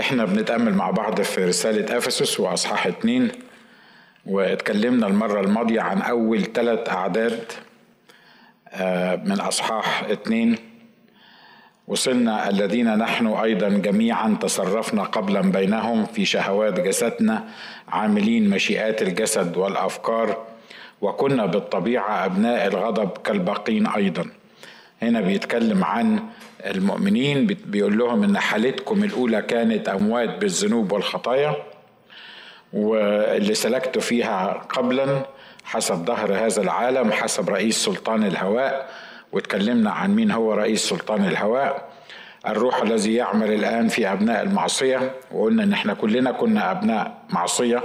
إحنا بنتأمل مع بعض في رسالة أفسس وأصحاح اتنين واتكلمنا المرة الماضية عن أول ثلاث أعداد آه، من أصحاح اتنين. وصلنا الذين نحن أيضا جميعا تصرفنا قبلا بينهم في شهوات جسدنا عاملين مشيئات الجسد والأفكار وكنا بالطبيعة أبناء الغضب كالباقين أيضا. هنا بيتكلم عن المؤمنين بيقول لهم إن حالتكم الأولى كانت أموات بالذنوب والخطايا واللي سلكتوا فيها قبلا حسب ظهر هذا العالم حسب رئيس سلطان الهواء واتكلمنا عن مين هو رئيس سلطان الهواء. الروح الذي يعمل الآن في أبناء المعصية وقلنا إن إحنا كلنا كنا أبناء معصية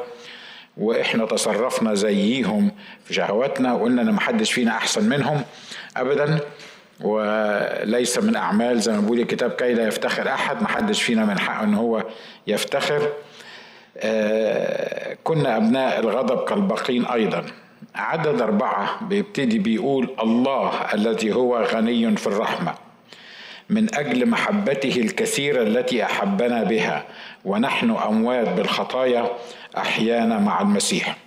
وإحنا تصرفنا زيهم في شهواتنا وقلنا إن محدش فينا أحسن منهم ابدا. وليس من أعمال زي ما بيقول الكتاب كي لا يفتخر أحد محدش فينا من حقه إن هو يفتخر. آه، كنا أبناء الغضب كالباقين أيضا. عدد أربعة بيبتدي بيقول الله الذي هو غني في الرحمة من أجل محبته الكثيرة التي أحبنا بها ونحن أموات بالخطايا أحيانا مع المسيح.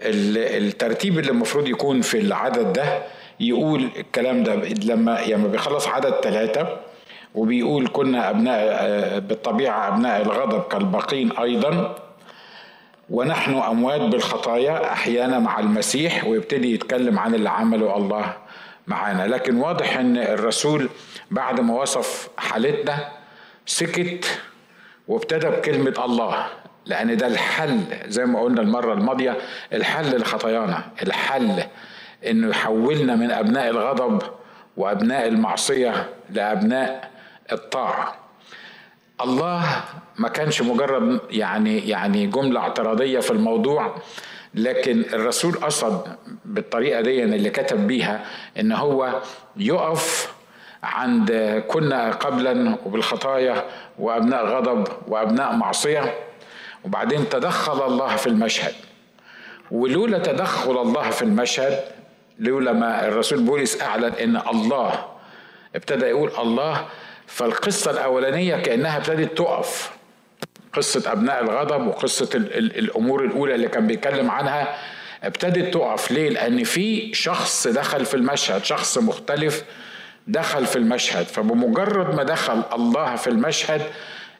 الترتيب اللي المفروض يكون في العدد ده يقول الكلام ده لما يعني بيخلص عدد ثلاثة وبيقول كنا أبناء بالطبيعة أبناء الغضب كالباقين أيضا ونحن أموات بالخطايا أحيانا مع المسيح ويبتدي يتكلم عن اللي عمله الله معانا. لكن واضح إن الرسول بعد ما وصف حالتنا سكت وابتدى بكلمة الله لأن ده الحل زي ما قلنا المرة الماضية الحل لخطايانا الحل إنه يحولنا من أبناء الغضب وأبناء المعصية لأبناء الطاعة. الله ما كانش مجرد يعني يعني جملة اعتراضية في الموضوع لكن الرسول قصد بالطريقة دي اللي كتب بيها إن هو يقف عند كنا قبلا وبالخطايا وأبناء غضب وأبناء معصية وبعدين تدخل الله في المشهد. ولولا تدخل الله في المشهد لولا ما الرسول بولس أعلن إن الله ابتدى يقول الله فالقصة الأولانية كأنها ابتدت تقف. قصة أبناء الغضب وقصة ال ال الأمور الأولى اللي كان بيتكلم عنها ابتدت تقف. ليه؟ لأن في شخص دخل في المشهد شخص مختلف دخل في المشهد. فبمجرد ما دخل الله في المشهد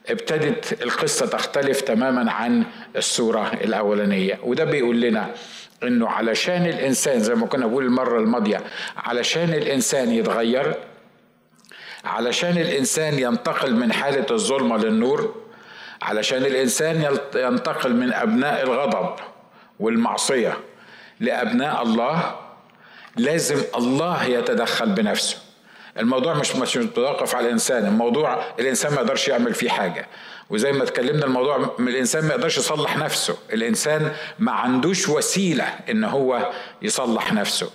ابتدت القصة تختلف تماما عن الصورة الأولانية. وده بيقول لنا إنه علشان الإنسان زي ما كنا بقول المرة الماضية علشان الإنسان يتغير علشان الإنسان ينتقل من حالة الظلمة للنور علشان الإنسان ينتقل من أبناء الغضب والمعصية لأبناء الله لازم الله يتدخل بنفسه. الموضوع مش مش متوقف على الإنسان الموضوع الإنسان ما يقدرش يعمل فيه حاجة. وزي ما اتكلمنا الموضوع الإنسان ما يقدرش يصلح نفسه. الإنسان ما عندوش وسيلة إن هو يصلح نفسه.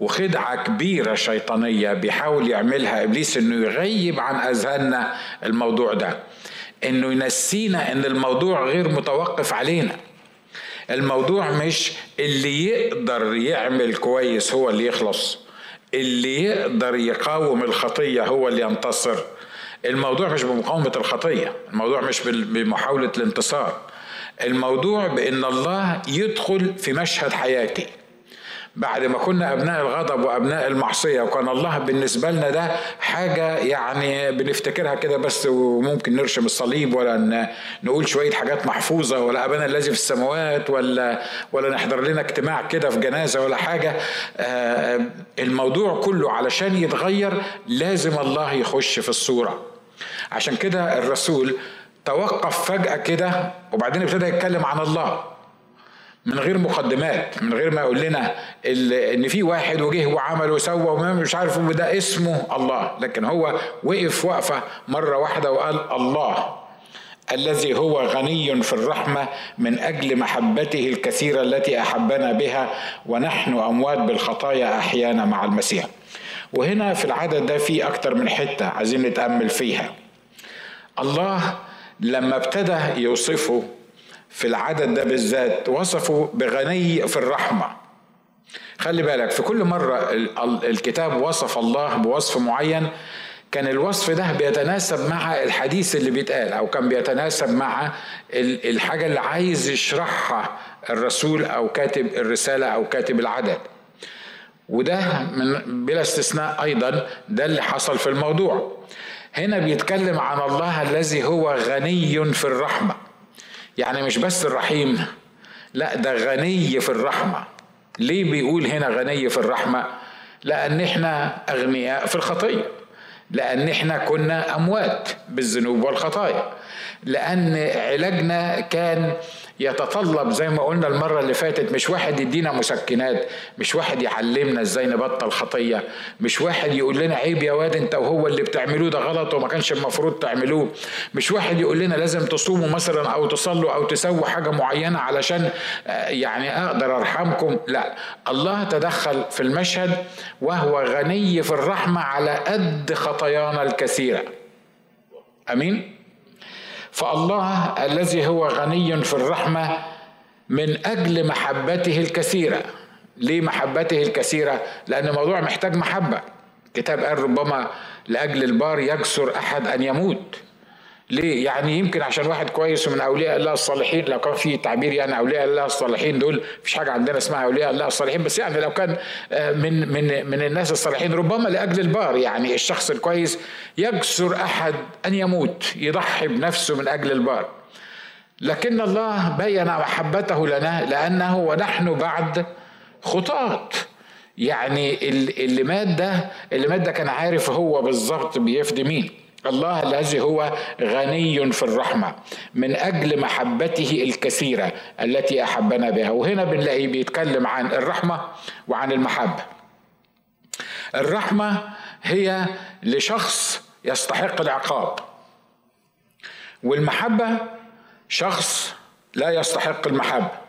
وخدعة كبيرة شيطانية بيحاول يعملها إبليس إنه يغيب عن أذهاننا الموضوع ده. إنه ينسينا إن الموضوع غير متوقف علينا. الموضوع مش اللي يقدر يعمل كويس هو اللي يخلص. اللي يقدر يقاوم الخطية هو اللي ينتصر. الموضوع مش بمقاومة الخطية الموضوع مش بمحاولة الانتصار. الموضوع بأن الله يدخل في مشهد حياتي. بعد ما كنا أبناء الغضب وأبناء المعصية وكان الله بالنسبة لنا ده حاجة يعني بنفتكرها كده بس وممكن نرشم الصليب ولا نقول شوية حاجات محفوظة ولا أبانا الذي في السماوات ولا ولا نحضر لنا اجتماع كده في جنازة ولا حاجة. آه، الموضوع كله علشان يتغير لازم الله يخش في الصورة. عشان كده الرسول توقف فجأة كده وبعدين ابتدى يتكلم عن الله من غير مقدمات من غير ما يقول لنا إن في واحد وجه وعمل وسوى ومش عارف ده اسمه الله. لكن هو وقف وقفة مرة واحدة وقال الله الذي هو غني في الرحمة من أجل محبته الكثيرة التي أحبنا بها ونحن أموات بالخطايا أحيانا مع المسيح. وهنا في العدد ده في أكتر من حتة عايزين نتأمل فيها. الله لما ابتدى يوصفه في العدد ده بالذات وصفه بغني في الرحمة. خلي بالك في كل مرة الكتاب وصف الله بوصف معين كان الوصف ده بيتناسب مع الحديث اللي بيتقال أو كان بيتناسب مع الحاجة اللي عايز يشرحها الرسول أو كاتب الرسالة أو كاتب العدد. وده من بلا استثناء أيضا ده اللي حصل في الموضوع. هنا بيتكلم عن الله الذي هو غني في الرحمة. يعني مش بس الرحيم لا ده غني في الرحمة. ليه بيقول هنا غني في الرحمة؟ لأن إحنا أغنياء في الخطية. لأن إحنا كنا أموات بالذنوب والخطايا. لأن علاجنا كان يتطلب زي ما قلنا المرة اللي فاتت مش واحد يدينا مسكنات مش واحد يعلمنا إزاي نبطل خطية مش واحد يقول لنا عيب يا واد أنت وهو اللي بتعملوه ده غلط وما كانش المفروض تعملوه. مش واحد يقول لنا لازم تصوموا مثلا أو تصلوا أو تسووا حاجة معينة علشان آه، يعني أقدر أرحمكم. لا الله تدخل في المشهد وهو غني في الرحمة على قد خطايانا الكثيرة. أمين؟ فالله الذي هو غني في الرحمة من أجل محبته الكثيرة. ليه محبته الكثيرة؟ لأن الموضوع محتاج محبة. كتاب قال ربما لأجل البار يجسر أحد أن يموت. ليه؟ يعني يمكن عشان واحد كويس ومن أولياء الله الصالحين لو كان في تعبير يعني أولياء الله الصالحين دول مفيش حاجة عندنا اسمها أولياء الله الصالحين بس يعني لو كان آه، من من من الناس الصالحين ربما لأجل البار يعني الشخص الكويس يكسر أحد أن يموت يضحي بنفسه من أجل البار. لكن الله بين محبته لنا لأنه ونحن بعد خطاة يعني اللي مات ده اللي مات ده كان عارف هو بالظبط بيفدي مين الله الذي هو غني في الرحمة من أجل محبته الكثيرة التي أحبنا بها. وهنا بنلاقيه بيتكلم عن الرحمة وعن المحبة. الرحمة هي لشخص يستحق العقاب. والمحبة شخص لا يستحق المحبة.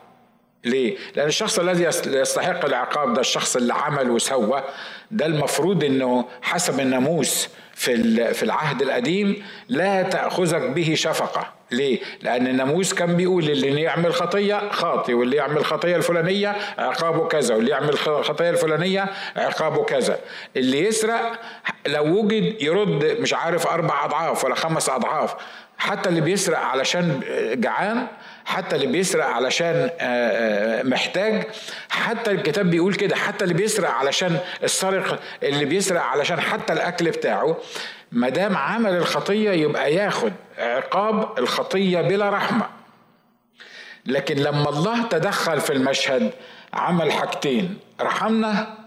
ليه؟ لأن الشخص الذي يستحق العقاب ده الشخص اللي عمل وسوى ده المفروض إنه حسب الناموس في في العهد القديم لا تأخذك به شفقة ليه؟ لأن الناموس كان بيقول اللي يعمل خطية خاطي واللي يعمل خطية الفلانية عقابه كذا واللي يعمل الخطية الفلانية عقابه كذا اللي يسرق لو وجد يرد مش عارف أربع أضعاف ولا خمس أضعاف حتى اللي بيسرق علشان جعان حتى اللي بيسرق علشان آه، آه، محتاج حتى الكتاب بيقول كده حتى اللي بيسرق علشان السرق اللي بيسرق علشان حتى الأكل بتاعه ما دام عمل الخطية يبقى ياخد عقاب الخطية بلا رحمة. لكن لما الله تدخل في المشهد عمل حاجتين رحمنا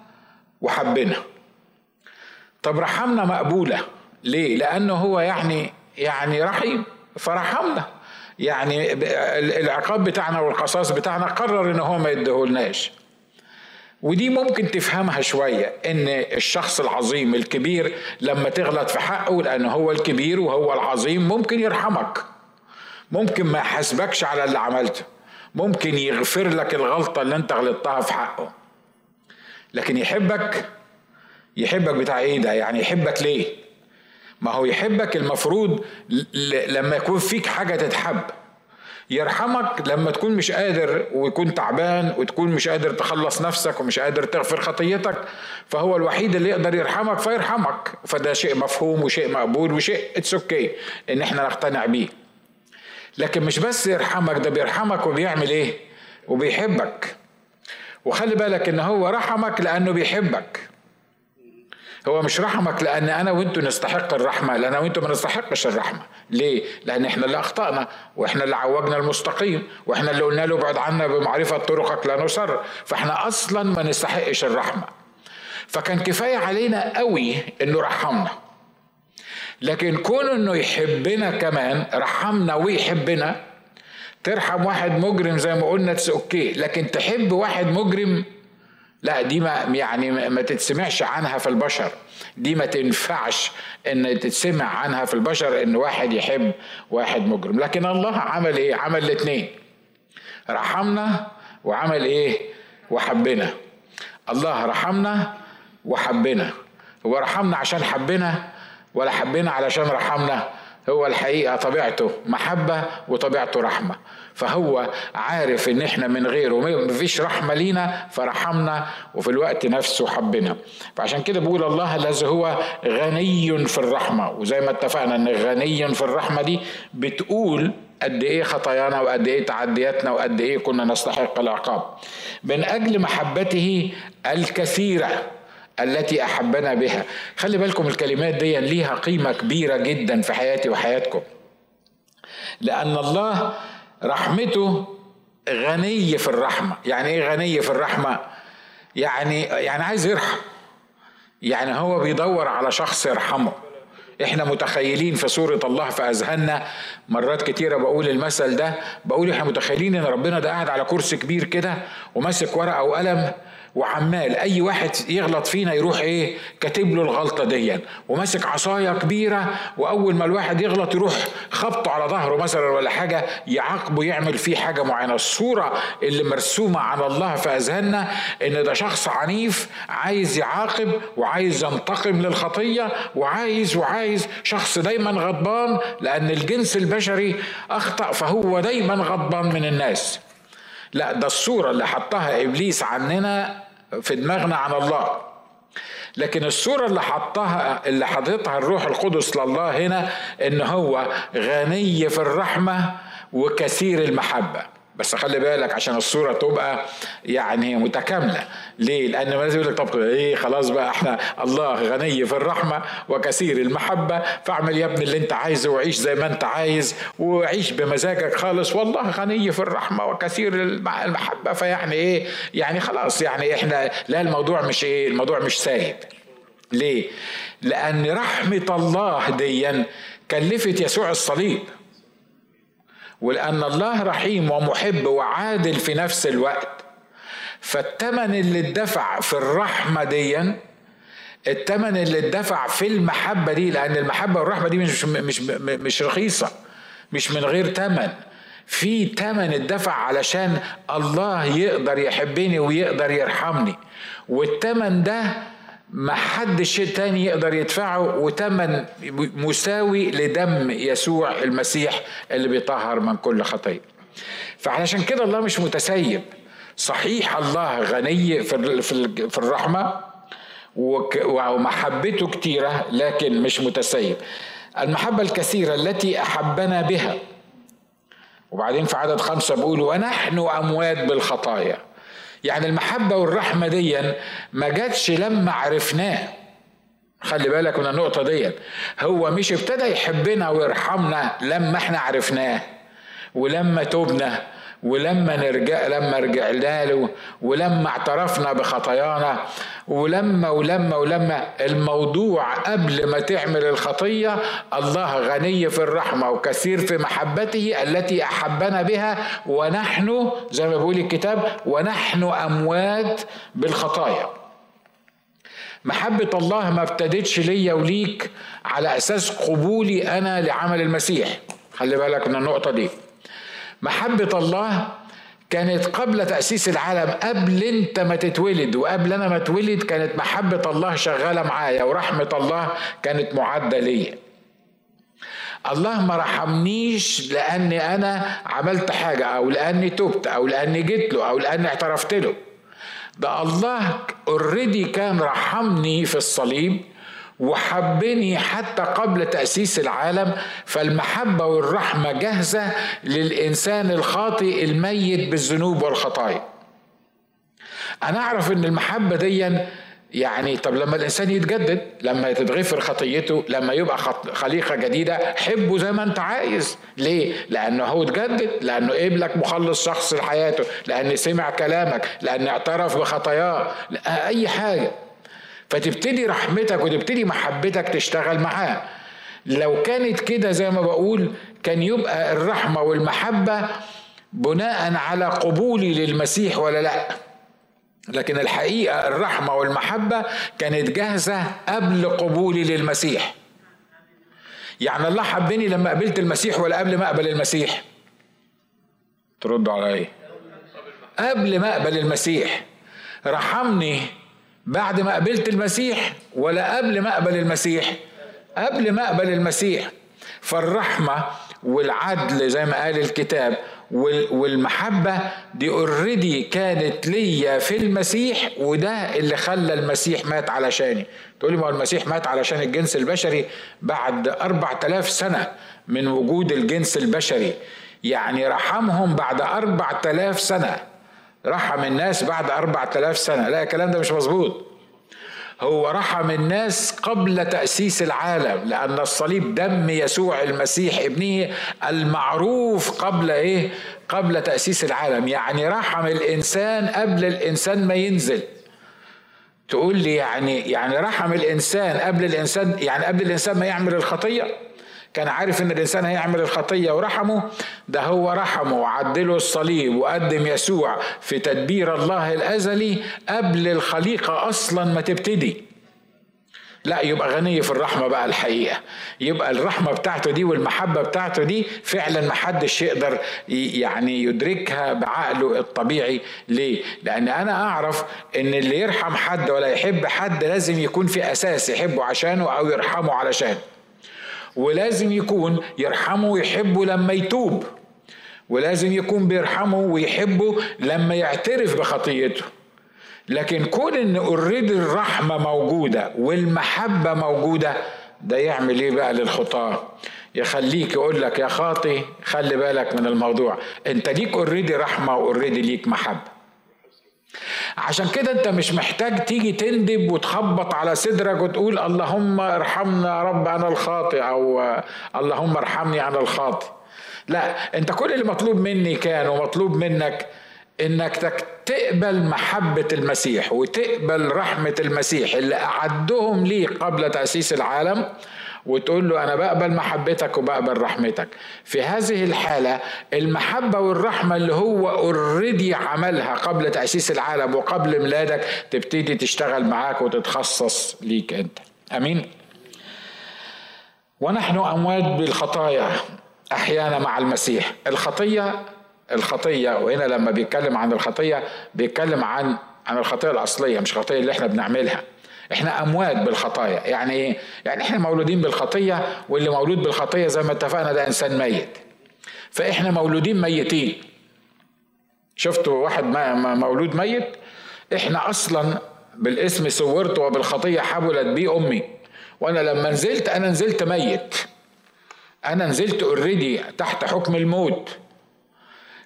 وحبنا. طب رحمنا مقبولة ليه؟ لأنه هو يعني يعني رحيم فرحمنا. يعني العقاب بتاعنا والقصاص بتاعنا قرر إن هو ما يديهولناش. ودي ممكن تفهمها شوية إن الشخص العظيم الكبير لما تغلط في حقه لأن هو الكبير وهو العظيم ممكن يرحمك. ممكن ما يحاسبكش على اللي عملته. ممكن يغفر لك الغلطة اللي أنت غلطتها في حقه. لكن يحبك يحبك بتاع إيه ده؟ يعني يحبك ليه؟ ما هو يحبك المفروض لما يكون فيك حاجة تتحب. يرحمك لما تكون مش قادر ويكون تعبان وتكون مش قادر تخلص نفسك ومش قادر تغفر خطيتك فهو الوحيد اللي يقدر يرحمك فيرحمك. فده شيء مفهوم وشيء مقبول وشيء it's okay إن إحنا نقتنع بيه. لكن مش بس يرحمك ده بيرحمك وبيعمل إيه؟ وبيحبك. وخلي بالك إن هو رحمك لأنه بيحبك. هو مش رحمك لأن أنا وانتوا نستحق الرحمة لأن وانتوا ما نستحقش الرحمة. ليه؟ لأن إحنا اللي أخطأنا وإحنا اللي عوجنا المستقيم وإحنا اللي قلنا له ابعد عنا بمعرفة طرقك لا نصر. فإحنا أصلا ما نستحقش الرحمة. فكان كفاية علينا قوي إنه رحمنا. لكن كون إنه يحبنا كمان رحمنا ويحبنا ترحم واحد مجرم زي ما قلنا أوكي لكن تحب واحد مجرم لا دي ما يعني ما تتسمعش عنها في البشر. دي ما تنفعش إن تتسمع عنها في البشر إن واحد يحب واحد مجرم. لكن الله عمل إيه؟ عمل الاثنين رحمنا وعمل إيه؟ وحبنا. الله رحمنا وحبنا. هو رحمنا عشان حبنا ولا حبنا علشان رحمنا؟ هو الحقيقة طبيعته محبة وطبيعته رحمة. فهو عارف إن إحنا من غيره مفيش رحمة لينا فرحمنا وفي الوقت نفسه حبنا. فعشان كده بقول الله الذي هو غني في الرحمة. وزي ما اتفقنا إن غني في الرحمة دي بتقول قد إيه خطايانا وقد إيه تعدياتنا وقد إيه كنا نستحق العقاب. من أجل محبته الكثيرة التي أحبنا بها. خلي بالكم الكلمات دي ليها قيمة كبيرة جدا في حياتي وحياتكم. لأن الله رحمته غني في الرحمة. يعني إيه غني في الرحمة؟ يعني يعني عايز يرحم. يعني هو بيدور على شخص يرحمه. إحنا متخيلين في صورة الله في أذهاننا. مرات كتيرة بقول المثل ده. بقول إحنا متخيلين إن ربنا ده قاعد على كرسي كبير كده وماسك ورقة وقلم وعمال أي واحد يغلط فينا يروح إيه كاتب له الغلطة دي وماسك عصاية كبيرة وأول ما الواحد يغلط يروح خبطه على ظهره مثلا ولا حاجة يعاقبه يعمل فيه حاجة معينة. الصورة اللي مرسومة على الله في أذهاننا إن ده شخص عنيف عايز يعاقب وعايز ينتقم للخطية وعايز وعايز شخص دايما غضبان لأن الجنس البشري أخطأ فهو دايما غضبان من الناس. لا ده الصورة اللي حطها إبليس عننا في دماغنا عن الله. لكن الصورة اللي حطها اللي حطتها الروح القدس لله هنا إن هو غني في الرحمة وكثير المحبة. بس خلي بالك عشان الصورة تبقى يعني متكاملة ليه؟ لأن لازم يقول لك طب إيه خلاص بقى إحنا الله غني في الرحمة وكثير المحبة فاعمل يا ابني اللي أنت عايزه وعيش زي ما أنت عايز وعيش بمزاجك خالص والله غني في الرحمة وكثير المحبة فيعني إيه؟ يعني خلاص يعني إحنا لا الموضوع مش إيه؟ الموضوع مش سايب ليه؟ لأن رحمة الله ديا كلفت يسوع الصليب ولأن الله رحيم ومحب وعادل في نفس الوقت. فالتمن اللي اتدفع في الرحمة ديا التمن اللي اتدفع في المحبة دي لأن المحبة والرحمة دي مش مش مش رخيصة مش من غير تمن. في تمن اتدفع علشان الله يقدر يحبني ويقدر يرحمني. والتمن ده ما حدش تاني يقدر يدفعه وتمن مساوي لدم يسوع المسيح اللي بيطهر من كل خطيه فعلشان كده الله مش متسيب. صحيح الله غني في الرحمة ومحبته كتيرة لكن مش متسيب. المحبة الكثيرة التي أحبنا بها. وبعدين في عدد خمسة بيقول ونحن أموات بالخطايا. يعني المحبة والرحمة دي ما جاتش لما عرفناه. خلي بالك من النقطة دي هو مش ابتدى يحبنا ويرحمنا لما إحنا عرفناه ولما تبنا ولما نرجع لما رجعنا له ولما اعترفنا بخطايانا ولما ولما ولما الموضوع قبل ما تعمل الخطية الله غني في الرحمة وكثير في محبته التي أحبنا بها ونحن زي ما بيقول الكتاب ونحن أموات بالخطايا. محبة الله ما ابتدتش ليا وليك على أساس قبولي أنا لعمل المسيح. خلي بالك من النقطة دي. محبة الله كانت قبل تأسيس العالم قبل أنت ما تتولد وقبل أنا ما اتولد كانت محبة الله شغالة معايا ورحمة الله كانت معدة ليا. الله ما رحمنيش لأني أنا عملت حاجة أو لأني تبت أو لأني جيت له أو لأني اعترفت له. ده الله اوريدي كان رحمني في الصليب وحبني حتى قبل تأسيس العالم فالمحبة والرحمة جاهزة للإنسان الخاطئ الميت بالذنوب والخطايا. أنا أعرف إن المحبة دي يعني طب لما الإنسان يتجدد لما تتغفر خطيته لما يبقى خليقة جديدة حبه زي ما أنت عايز. ليه؟ لأنه هو اتجدد لأنه قبلك مخلص شخص لحياته لأن سمع كلامك لأن اعترف بخطاياه أي حاجة. فتبتدي رحمتك وتبتدي محبتك تشتغل معاه. لو كانت كده زي ما بقول كان يبقى الرحمة والمحبة بناء على قبولي للمسيح ولا لأ. لكن الحقيقة الرحمة والمحبة كانت جاهزة قبل قبولي للمسيح. يعني الله حبني لما قبلت المسيح ولا قبل ما أقبل المسيح؟ تردوا على إيه قبل ما أقبل المسيح. رحمني بعد ما قبلت المسيح ولا قبل ما اقبل المسيح قبل ما اقبل المسيح فالرحمة والعدل زي ما قال الكتاب والمحبة دي اوريدي كانت ليا في المسيح وده اللي خلى المسيح مات علشاني. تقولي ما هو المسيح مات علشان الجنس البشري بعد أربع تلاف سنة من وجود الجنس البشري. يعني رحمهم بعد أربع تلاف سنة. رحم الناس بعد أربع تلاف سنة. لا الكلام ده مش مظبوط. هو رحم الناس قبل تأسيس العالم لأن الصليب دم يسوع المسيح ابنه المعروف قبل إيه؟ قبل تأسيس العالم. يعني رحم الإنسان قبل الإنسان ما ينزل. تقول لي يعني يعني رحم الإنسان قبل الإنسان يعني قبل الإنسان ما يعمل الخطية كان عارف إن الإنسان هيعمل الخطية ورحمه ده هو رحمه. وعدله الصليب وقدم يسوع في تدبير الله الأزلي قبل الخليقة أصلا ما تبتدي. لا يبقى غني في الرحمة بقى الحقيقة. يبقى الرحمة بتاعته دي والمحبة بتاعته دي فعلا ما حدش يقدر يعني يدركها بعقله الطبيعي. ليه؟ لأن أنا أعرف إن اللي يرحم حد ولا يحب حد لازم يكون في أساس يحبه عشانه أو يرحمه علشانه. ولازم يكون يرحمه ويحبه لما يتوب. ولازم يكون بيرحمه ويحبه لما يعترف بخطيته. لكن كون إن already الرحمة موجودة والمحبة موجودة ده يعمل إيه بقى للخطاة؟ يخليك يقول لك يا خاطي خلي بالك من الموضوع. أنت ليك already رحمة و already ليك محبة. عشان كده انت مش محتاج تيجي تندب وتخبط على صدرك وتقول اللهم ارحمنا يا رب أنا الخاطئ أو اللهم ارحمني أنا الخاطئ. لا انت كل اللي مطلوب مني كان ومطلوب منك انك تقبل محبة المسيح وتقبل رحمة المسيح اللي أعدهم لي قبل تأسيس العالم وتقول له أنا بقبل محبتك وبقبل رحمتك. في هذه الحالة المحبة والرحمة اللي هو اوريدي عملها قبل تأسيس العالم وقبل ميلادك تبتدي تشتغل معاك وتتخصص ليك أنت. أمين؟ ونحن أموات بالخطايا أحيانا مع المسيح. الخطيه الخطية وهنا لما بيتكلم عن الخطية بيتكلم عن عن الخطية الأصلية مش الخطية اللي إحنا بنعملها. إحنا أموات بالخطايا. يعني إيه؟ يعني إحنا مولودين بالخطية واللي مولود بالخطية زي ما اتفقنا ده إنسان ميت. فإحنا مولودين ميتين. شفتوا واحد مولود ميت؟ إحنا أصلا بالاسم صورت وبالخطية حبلت بي أمي. وأنا لما نزلت أنا نزلت ميت. أنا نزلت already تحت حكم الموت.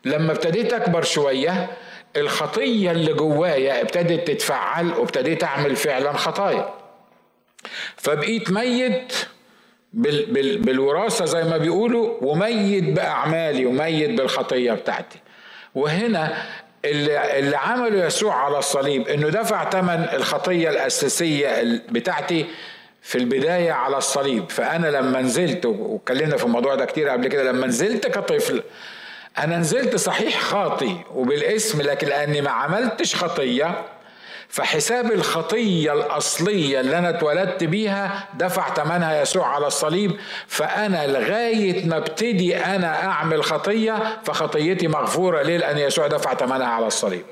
لما ابتديت أكبر شوية الخطية اللي جوايا ابتدت تتفعل وابتديت أعمل فعلا خطايا. فبقيت ميت بال بال بالوراثة زي ما بيقولوا وميت بأعمالي وميت بالخطية بتاعتي. وهنا اللي, اللي عمله يسوع على الصليب إنه دفع ثمن الخطية الأساسية بتاعتي في البداية على الصليب. فأنا لما نزلت واتكلمنا في الموضوع ده كتير قبل كده لما نزلت كطفل أنا نزلت صحيح خاطي وبالاسم لكن لأني ما عملتش خطية فحساب الخطية الأصلية اللي أنا اتولدت بيها دفع ثمنها يسوع على الصليب فأنا لغاية ما ابتدي أنا أعمل خطية فخطيتي مغفورة ليه؟ لأن يسوع دفع ثمنها على الصليب.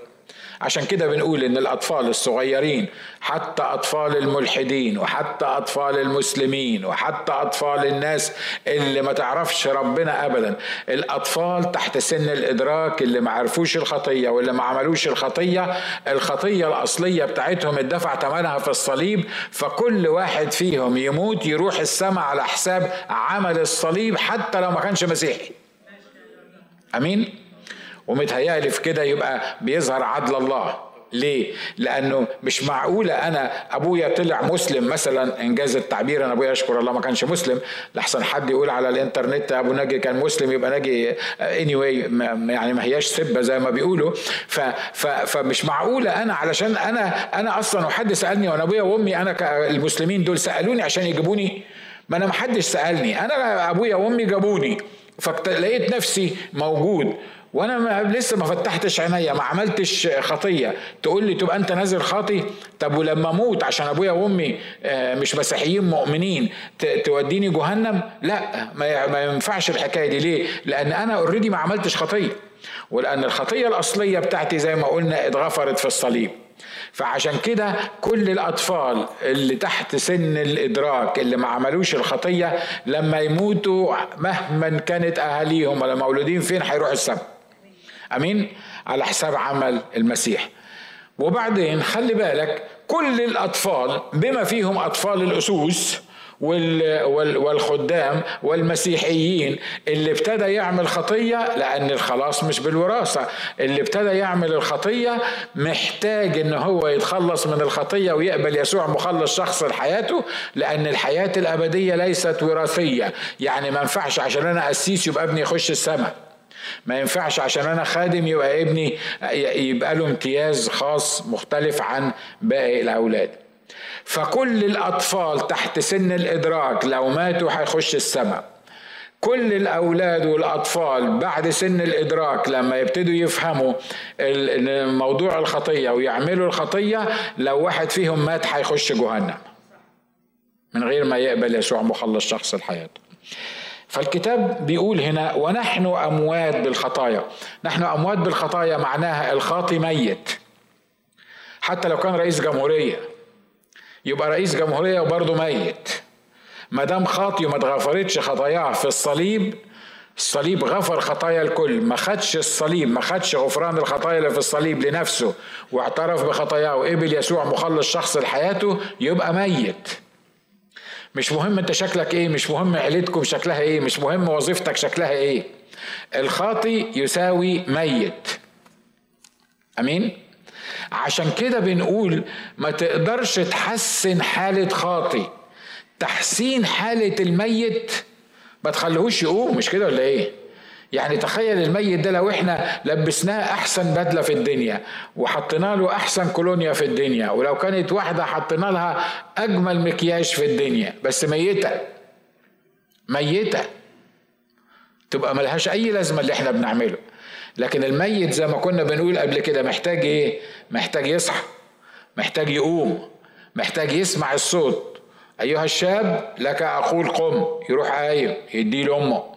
عشان كده بنقول إن الأطفال الصغيرين حتى أطفال الملحدين وحتى أطفال المسلمين وحتى أطفال الناس اللي ما تعرفش ربنا ابدا الأطفال تحت سن الإدراك اللي ما عرفوش الخطية واللي ما عملوش الخطية الخطية الأصلية بتاعتهم اتدفع ثمنها في الصليب فكل واحد فيهم يموت يروح السماء على حساب عمل الصليب حتى لو ما كانش مسيحي. أمين؟ ومتهيألي في كده يبقى بيظهر عدل الله. ليه؟ لأنه مش معقولة أنا أبويا طلع مسلم مثلا إنجاز التعبير أنا أبويا أشكر الله ما كانش مسلم. لحسن حد يقول على الإنترنت أبو ناجي كان مسلم يبقى ناجي anyway يعني ما هياش سبة زي ما بيقولوا. ف ف فمش معقولة أنا علشان أنا أنا أصلا وحد سألني وأنا أبويا وأمي أنا المسلمين دول سألوني عشان يجيبوني؟ ما أنا ما حدش سألني. أنا أبويا وأمي جابوني. فلقيت نفسي موجود. وأنا ما لسه ما فتحتش عينيا ما عملتش خطية. تقول لي تبقى أنت نازل خاطي؟ طب ولما أموت عشان أبويا وأمي آه، مش مسيحيين مؤمنين توديني جهنم؟ لا ما ينفعش الحكاية دي. ليه؟ لأن أنا اوريدي ما عملتش خطية. ولأن الخطية الأصلية بتاعتي زي ما قلنا اتغفرت في الصليب. فعشان كده كل الأطفال اللي تحت سن الإدراك اللي ما عملوش الخطية لما يموتوا مهما كانت أهاليهم ولا مولودين فين هيروحوا السماء. أمين على حساب عمل المسيح. وبعدين خلي بالك كل الأطفال بما فيهم أطفال الأسوس والخدام والمسيحيين اللي ابتدى يعمل خطية لأن الخلاص مش بالوراثة. اللي ابتدى يعمل الخطية محتاج إن هو يتخلص من الخطية ويقبل يسوع مخلص شخص لحياته لأن الحياة الأبدية ليست وراثية. يعني ما ينفعش عشان أنا قسيس يبقى ابني يخش السماء. ما ينفعش عشان أنا خادم يبقى ابني يبقى له امتياز خاص مختلف عن باقي الأولاد. فكل الأطفال تحت سن الإدراك لو ماتوا هيخش السماء كل الأولاد والأطفال بعد سن الإدراك لما يبتدوا يفهموا موضوع الخطية ويعملوا الخطية لو واحد فيهم مات هيخش جهنم. من غير ما يقبل يسوع مخلص شخص لحياته فالكتاب بيقول هنا ونحن أموات بالخطايا. نحن أموات بالخطايا معناها الخاطي ميت. حتى لو كان رئيس جمهورية يبقى رئيس جمهورية وبرضه ميت. ما دام خاطي وما اتغفرتش خطاياه في الصليب الصليب غفر خطايا الكل. ما خدش الصليب ما خدش غفران الخطايا اللي في الصليب لنفسه واعترف بخطاياه وقبل يسوع مخلص شخص لحياته يبقى ميت. مش مهم انت شكلك إيه مش مهم عيلتكم شكلها إيه مش مهم وظيفتك شكلها إيه. الخاطي يساوي ميت. أمين؟ عشان كده بنقول ما تقدرش تحسن حالة خاطي. تحسين حالة الميت ما تخليهوش يقوم مش كده ولا إيه؟ يعني تخيل الميت ده لو إحنا لبسناه أحسن بدلة في الدنيا وحطينا له أحسن كولونيا في الدنيا ولو كانت واحدة حطينا لها أجمل مكياج في الدنيا بس ميتة. ميتة. تبقى ملهاش أي لازمة اللي إحنا بنعمله. لكن الميت زي ما كنا بنقول قبل كده محتاج إيه؟ محتاج يصحى محتاج يقوم محتاج يسمع الصوت. أيها الشاب لك أقول قم يروح قايم يدي لأمه.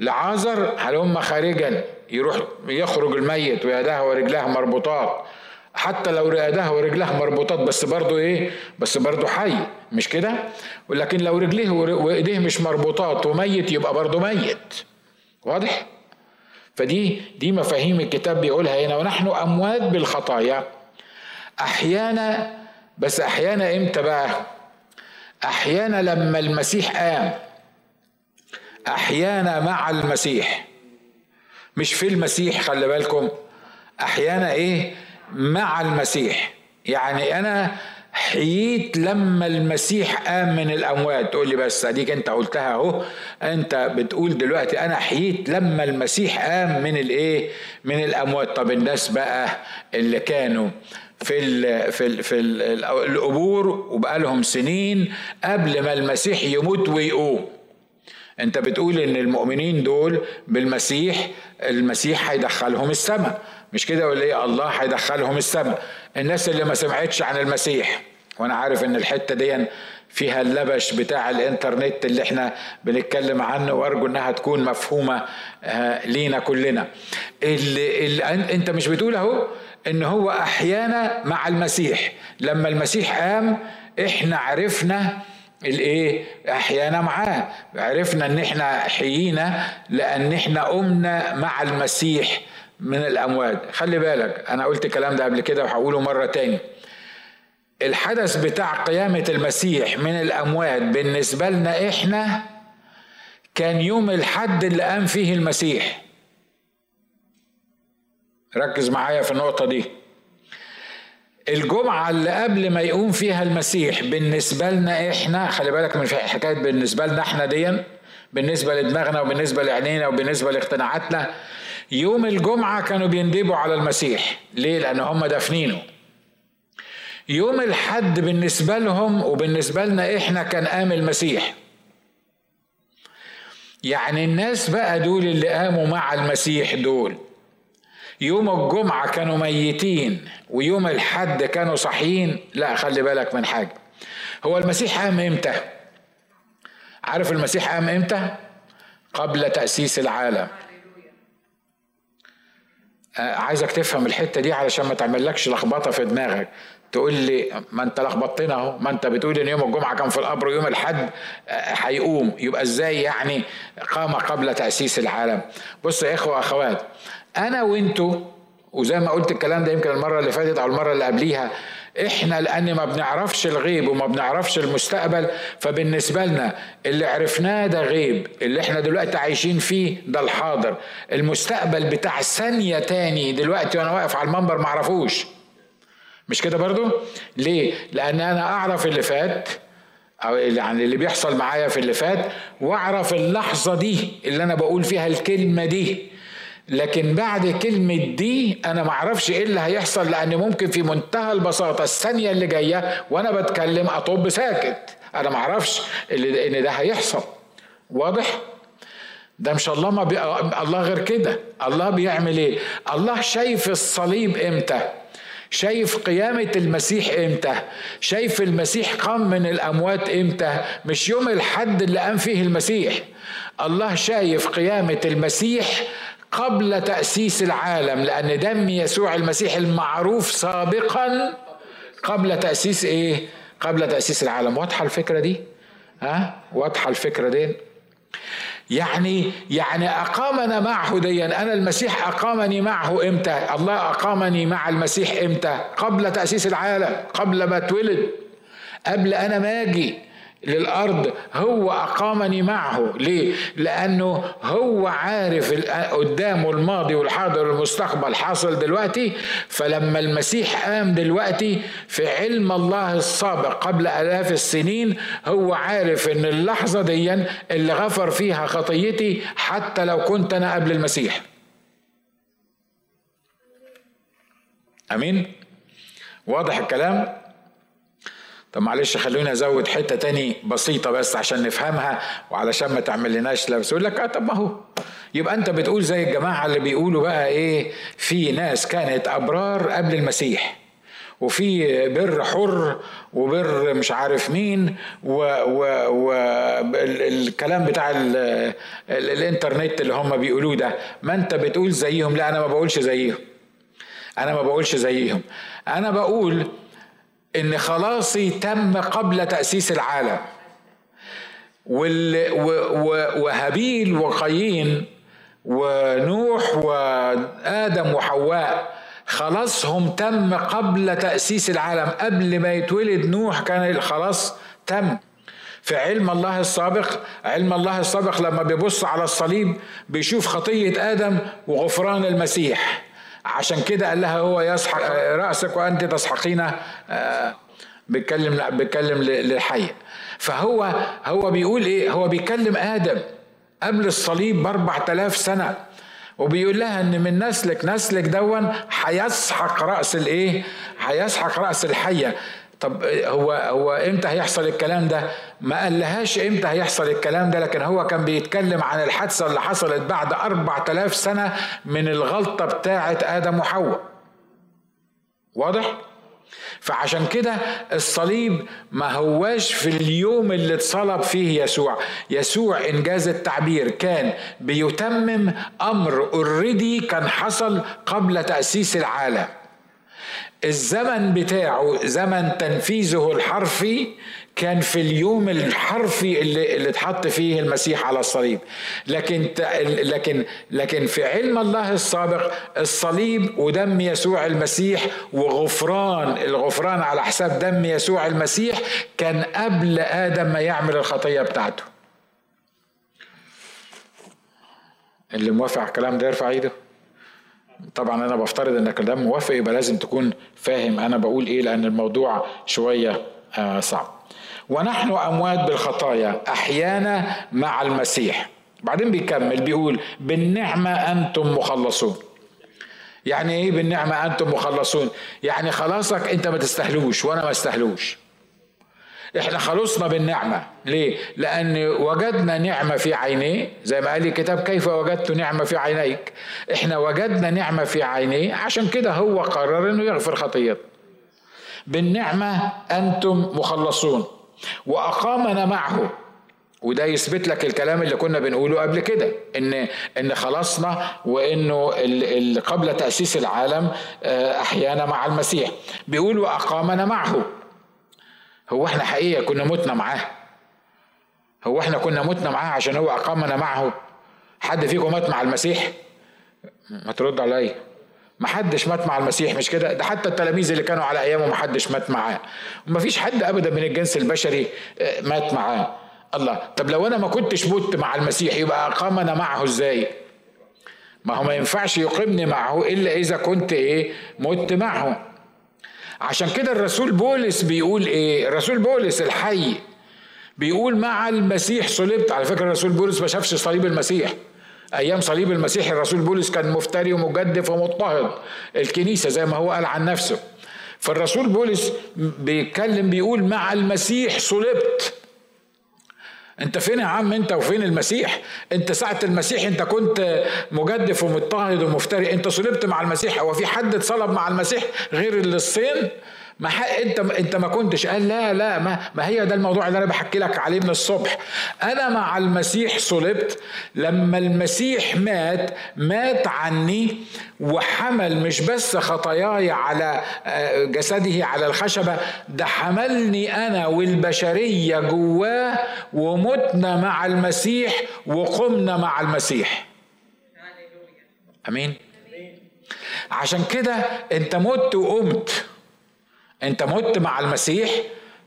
لعازر هلم خارجا يروح يخرج الميت ويداه ورجلاه مربوطات؟ حتى لو يداه ورجلاه مربوطات بس برضه إيه؟ بس برضه حي مش كده؟ ولكن لو رجليه وإيديه مش مربوطات وميت يبقى برضه ميت. واضح؟ فدي دي مفاهيم الكتاب بيقولها هنا ونحن أموات بالخطايا. أحيانا بس أحيانا إمتى بقى؟ أحيانا لما المسيح قام. أحيانا مع المسيح. مش في المسيح خلي بالكم. أحيانا إيه؟ مع المسيح. يعني أنا حييت لما المسيح قام من الأموات. تقول لي بس أديك أنت قلتها أهو. أنت بتقول دلوقتي أنا حييت لما المسيح قام من الإيه؟ من الأموات. طب الناس بقى اللي كانوا في ال في ال في ال القبور وبقى لهم سنين قبل ما المسيح يموت ويقوم. انت بتقول ان المؤمنين دول بالمسيح المسيح هيدخلهم السماء. مش كده ولا إيه؟ الله هيدخلهم السماء. الناس اللي ما سمعتش عن المسيح وأنا عارف ان الحتة دي فيها اللبش بتاع الانترنت اللي إحنا بنتكلم عنه وارجو انها تكون مفهومة آه، لينا كلنا. اللي, اللي انت مش بتقول اهو ان هو أحيانا مع المسيح. لما المسيح قام إحنا عرفنا الايه؟ أحيانا معاه. عرفنا ان إحنا حيينا لأن إحنا قمنا مع المسيح من الاموات. خلي بالك أنا قلت الكلام ده قبل كده وهقوله مرة تاني. الحدث بتاع قيامة المسيح من الأموات بالنسبة لنا إحنا كان يوم الحد اللي قام فيه المسيح. ركز معايا في النقطة دي. الجمعة اللي قبل ما يقوم فيها المسيح بالنسبة لنا إحنا خلي بالك من حكاية بالنسبة لنا إحنا دي بالنسبة لدماغنا وبالنسبة لعينينا وبالنسبة لاقتناعاتنا يوم الجمعة كانوا بيندبوا على المسيح. ليه؟ لأن هم دافنينه. يوم الحد بالنسبة لهم وبالنسبة لنا إحنا كان قام المسيح. يعني الناس بقى دول اللي قاموا مع المسيح دول. يوم الجمعة كانوا ميتين ويوم الحد كانوا صحيين لا خلي بالك من حاجة. هو المسيح قام إمتى؟ عارف المسيح قام إمتى؟ قبل تأسيس العالم. آه، عايزك تفهم الحتة دي علشان ما تعملكش لخبطة في دماغك. تقول لي ما انت لخبطتنا اهو ما انت بتقول ان يوم الجمعة كان في القبر ويوم الحد آه، هيقوم. يبقى إزاي يعني قام قبل تأسيس العالم؟ بصوا يا إخوة وأخوات أنا وأنتوا وزي ما قلت الكلام ده يمكن المرة اللي فاتت أو المرة اللي قبليها إحنا لأن ما بنعرفش الغيب وما بنعرفش المستقبل فبالنسبة لنا اللي عرفناه ده غيب اللي إحنا دلوقتي عايشين فيه ده الحاضر. المستقبل بتاع ثانية تاني دلوقتي وأنا واقف على المنبر ما أعرفوش. مش كده برضو؟ ليه؟ لأن أنا أعرف اللي فات أو يعني اللي بيحصل معايا في اللي فات وأعرف اللحظة دي اللي أنا بقول فيها الكلمة دي. لكن بعد كلمة دي أنا معرفش إيه اللي هيحصل لأن ممكن في منتهى البساطة الثانية اللي جاية وأنا بتكلم أطب ساكت. أنا معرفش إن ده هيحصل. واضح؟ ده مش الله ما بي... الله غير كده. الله بيعمل إيه؟ الله شايف الصليب إمتى؟ شايف قيامة المسيح إمتى شايف المسيح قام من الأموات إمتى مش يوم الحد اللي قام فيه المسيح الله شايف قيامة المسيح قبل تأسيس العالم لأن دم يسوع المسيح المعروف سابقا قبل تأسيس إيه؟ قبل تأسيس العالم واضحة الفكرة دي؟ ها؟ واضحة الفكرة دي؟ يعني يعني أقامنا معه ديا أنا المسيح أقامني معه إمتى؟ الله أقامني مع المسيح إمتى؟ قبل تأسيس العالم قبل ما اتولد قبل أنا ما أجي للأرض هو أقامني معه ليه؟ لأنه هو عارف قدامه الماضي والحاضر والمستقبل حاصل دلوقتي فلما المسيح قام دلوقتي في علم الله السابق قبل آلاف السنين هو عارف إن اللحظة دي اللي غفر فيها خطيتي حتى لو كنت أنا قبل المسيح أمين؟ واضح الكلام؟ طب معلش خلوني أزود حتة تاني بسيطة بس عشان نفهمها وعلشان ما تعمل لناش لبس. يقول لك آه طب ما هو. يبقى أنت بتقول زي الجماعة اللي بيقولوا بقى إيه في ناس كانت أبرار قبل المسيح وفي بر حر وبر مش عارف مين والكلام بتاع ال ال الإنترنت اللي هم بيقولوه ده. ما أنت بتقول زيهم. لا أنا ما بقولش زيهم. أنا ما بقولش زيهم. أنا بقول إن خلاصي تم قبل تأسيس العالم. وهابيل وقايين ونوح وآدم وحواء خلاصهم تم قبل تأسيس العالم. قبل ما يتولد نوح كان الخلاص تم. في علم الله السابق علم الله السابق لما بيبص على الصليب بيشوف خطية آدم وغفران المسيح. عشان كده قال لها هو يسحق رأسك وأنت تسحقين آه، بيتكلم بيتكلم للحية. فهو هو بيقول إيه؟ هو بيكلم آدم قبل الصليب بأربع تلاف سنة وبيقول لها إن من نسلك نسلك دون هيسحق رأس الإيه؟ هيسحق رأس الحية. طب هو هو إمتى هيحصل الكلام ده؟ ما قالهاش إمتى هيحصل الكلام ده لكن هو كان بيتكلم عن الحادثة اللي حصلت بعد 4000 سنة من الغلطة بتاعه آدم وحواء. واضح؟ فعشان كده الصليب ما هواش في اليوم اللي اتصلب فيه يسوع يسوع إنجاز التعبير كان بيتمم أمر اوريدي كان حصل قبل تأسيس العالم الزمن بتاعه زمن تنفيذه الحرفي كان في اليوم الحرفي اللي اللي اتحط فيه المسيح على الصليب. لكن لكن لكن في علم الله السابق الصليب ودم يسوع المسيح وغفران الغفران على حساب دم يسوع المسيح كان قبل آدم ما يعمل الخطية بتاعته. اللي موافق على الكلام ده يرفع إيده. طبعا أنا بفترض إنك ده موافق يبقى لازم تكون فاهم أنا بقول إيه لأن الموضوع شوية آه صعب. ونحن أموات بالخطايا أحيانا مع المسيح. بعدين بيكمل بيقول بالنعمة أنتم مخلصون. يعني إيه بالنعمة أنتم مخلصون؟ يعني خلاصك أنت ما تستهلوش وأنا ما استهلوش إحنا خلصنا بالنعمة. ليه؟ لأن وجدنا نعمة في عينيه. زي ما قال الكتاب كيف وجدت نعمة في عينيك؟ إحنا وجدنا نعمة في عينيه. عشان كده هو قرر إنه يغفر خطيئتنا بالنعمة أنتم مخلصون. وأقامنا معه. وده يثبت لك الكلام اللي كنا بنقوله قبل كده ان إن خلصنا وإنه قبل تأسيس العالم آه، أحيانا مع المسيح. بيقول وأقامنا معه. هو إحنا حقيقة كنا متنا معاه. هو إحنا كنا متنا معاه عشان هو أقامنا معه. حد فيكم مات مع المسيح؟ ما ترد عليا. ما حدش مات مع المسيح مش كده؟ ده حتى التلاميذ اللي كانوا على أيامه ما حدش مات معاه. وما فيش حد ابدا من الجنس البشري آه، مات معاه. الله. طب لو أنا ما كنتش مت مع المسيح يبقى أقامنا معه إزاي؟ ما هو ما ينفعش يقيمني معه إلا إذا كنت إيه؟ مت معه. عشان كده الرسول بولس بيقول إيه؟ الرسول بولس الحي بيقول مع المسيح صلبت. على فكرة الرسول بولس ما شافش صليب المسيح. أيام صليب المسيح الرسول بولس كان مفتري ومجدف ومضطهد. الكنيسة زي ما هو قال عن نفسه. فالرسول بولس بيتكلم بيقول مع المسيح صلبت. انت فين يا عم انت وفين المسيح؟ انت ساعة المسيح انت كنت مجدف ومضطهد ومفتري انت صلبت مع المسيح هو في حد اتصلب مع المسيح غير الصين ما انت انت ما كنتش قال لا لا ما, ما هي ده الموضوع اللي أنا بحكي لك عليه من الصبح. أنا مع المسيح صلبت. لما المسيح مات مات عني وحمل مش بس خطاياي على آه، جسده على الخشبة ده حملني أنا والبشرية جواه ومتنا مع المسيح وقمنا مع المسيح. آمين. عشان كده انت مت وقمت. انت مت مع المسيح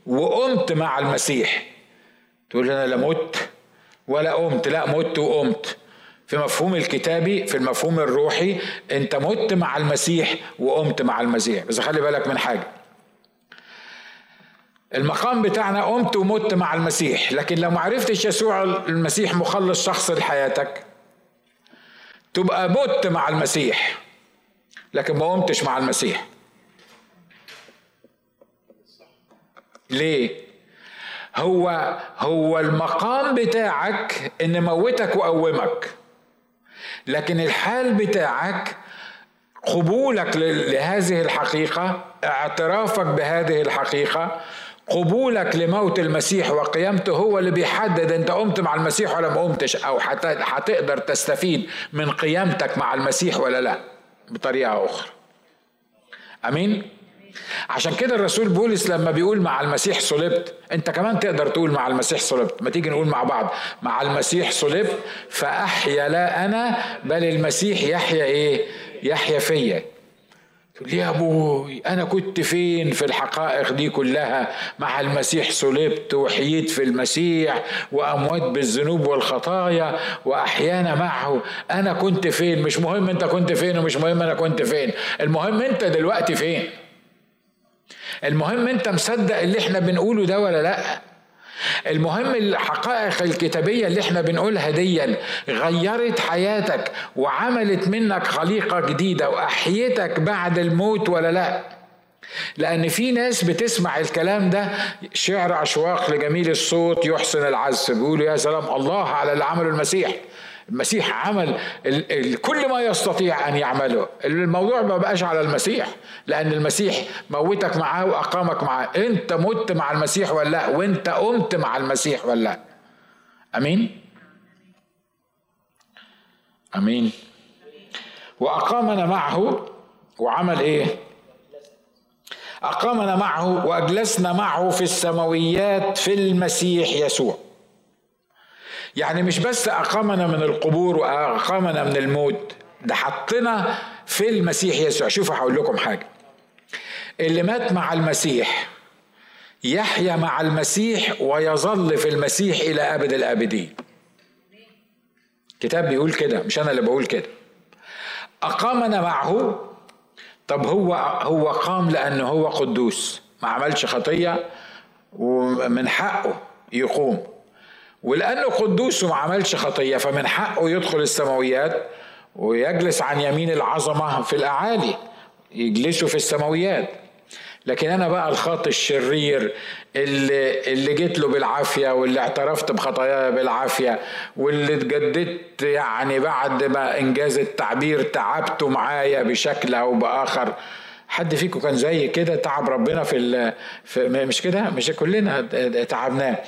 وقمت مع المسيح. تقول أنا لا مت ولا قمت. لا مت وقمت. في مفهوم الكتابي في المفهوم الروحي انت مت مع المسيح وقمت مع المسيح. بس خلي بالك من حاجة. المقام بتاعنا قمت ومت مع المسيح. لكن لو ما عرفتش يسوع المسيح مخلص شخص لحياتك تبقى مت مع المسيح. لكن ما قمتش مع المسيح. ليه؟ هو هو المقام بتاعك إن موتك واقومك لكن الحال بتاعك قبولك لهذه الحقيقة اعترافك بهذه الحقيقة قبولك لموت المسيح وقيامته هو اللي بيحدد إنت قمت مع المسيح ولا ما قمتش أو هتقدر تستفيد من قيامتك مع المسيح ولا لا بطريقة أخرى. أمين؟ عشان كده الرسول بولس لما بيقول مع المسيح صلبت انت كمان تقدر تقول مع المسيح صلبت ما تيجي نقول مع بعض مع المسيح صلبت فأحيا لا أنا بل المسيح يحيا إيه؟ يحيا فيا. تقول يا أبوي أنا كنت فين في الحقائق دي كلها؟ مع المسيح صلبت وحييت في المسيح واموات بالذنوب والخطايا وأحيانا معه. أنا كنت فين؟ مش مهم أنت كنت فين ومش مهم أنا كنت فين. المهم أنت دلوقتي فين؟ المهم انت مصدق اللي إحنا بنقوله ده ولا لا؟ المهم الحقائق الكتابية اللي إحنا بنقولها دي غيرت حياتك وعملت منك خليقة جديدة وأحيتك بعد الموت ولا لا؟ لأن في ناس بتسمع الكلام ده شعر أشواق لجميل الصوت يحسن العزف بيقولوا يا سلام الله على اللي عمله المسيح. المسيح عمل ال ال كل ما يستطيع أن يعمله. الموضوع ما بقاش على المسيح لأن المسيح موتك معاه وأقامك معاه. أنت مت مع المسيح ولا لأ؟ وأنت قمت مع المسيح ولا لأ؟ أمين؟ أمين. واقامنا معه وعمل إيه؟ اقامنا معه وأجلسنا معه في السماويات في المسيح يسوع. يعني مش بس أقامنا من القبور وأقامنا من الموت ده حطنا في المسيح يسوع. شوفوا هقول لكم حاجة. اللي مات مع المسيح يحيا مع المسيح ويظل في المسيح إلى أبد الآبدين. كتاب بيقول كده مش أنا اللي بقول كده. أقامنا معه. طب هو هو قام لأنه هو قدوس ما عملش خطية ومن حقه يقوم. ولأنه قدوس وما عملش خطية فمن حقه يدخل السماويات ويجلس عن يمين العظمة في الأعالي يجلسوا في السماويات. لكن أنا بقى الخاطئ الشرير اللي اللي جيت له بالعافية واللي اعترفت بخطاياي بالعافية واللي اتجددت يعني بعد ما إنجاز التعبير تعبته معايا بشكل أو بآخر. حد فيكم كان زي كده تعب ربنا في, في مش كده؟ مش كلنا تعبناه.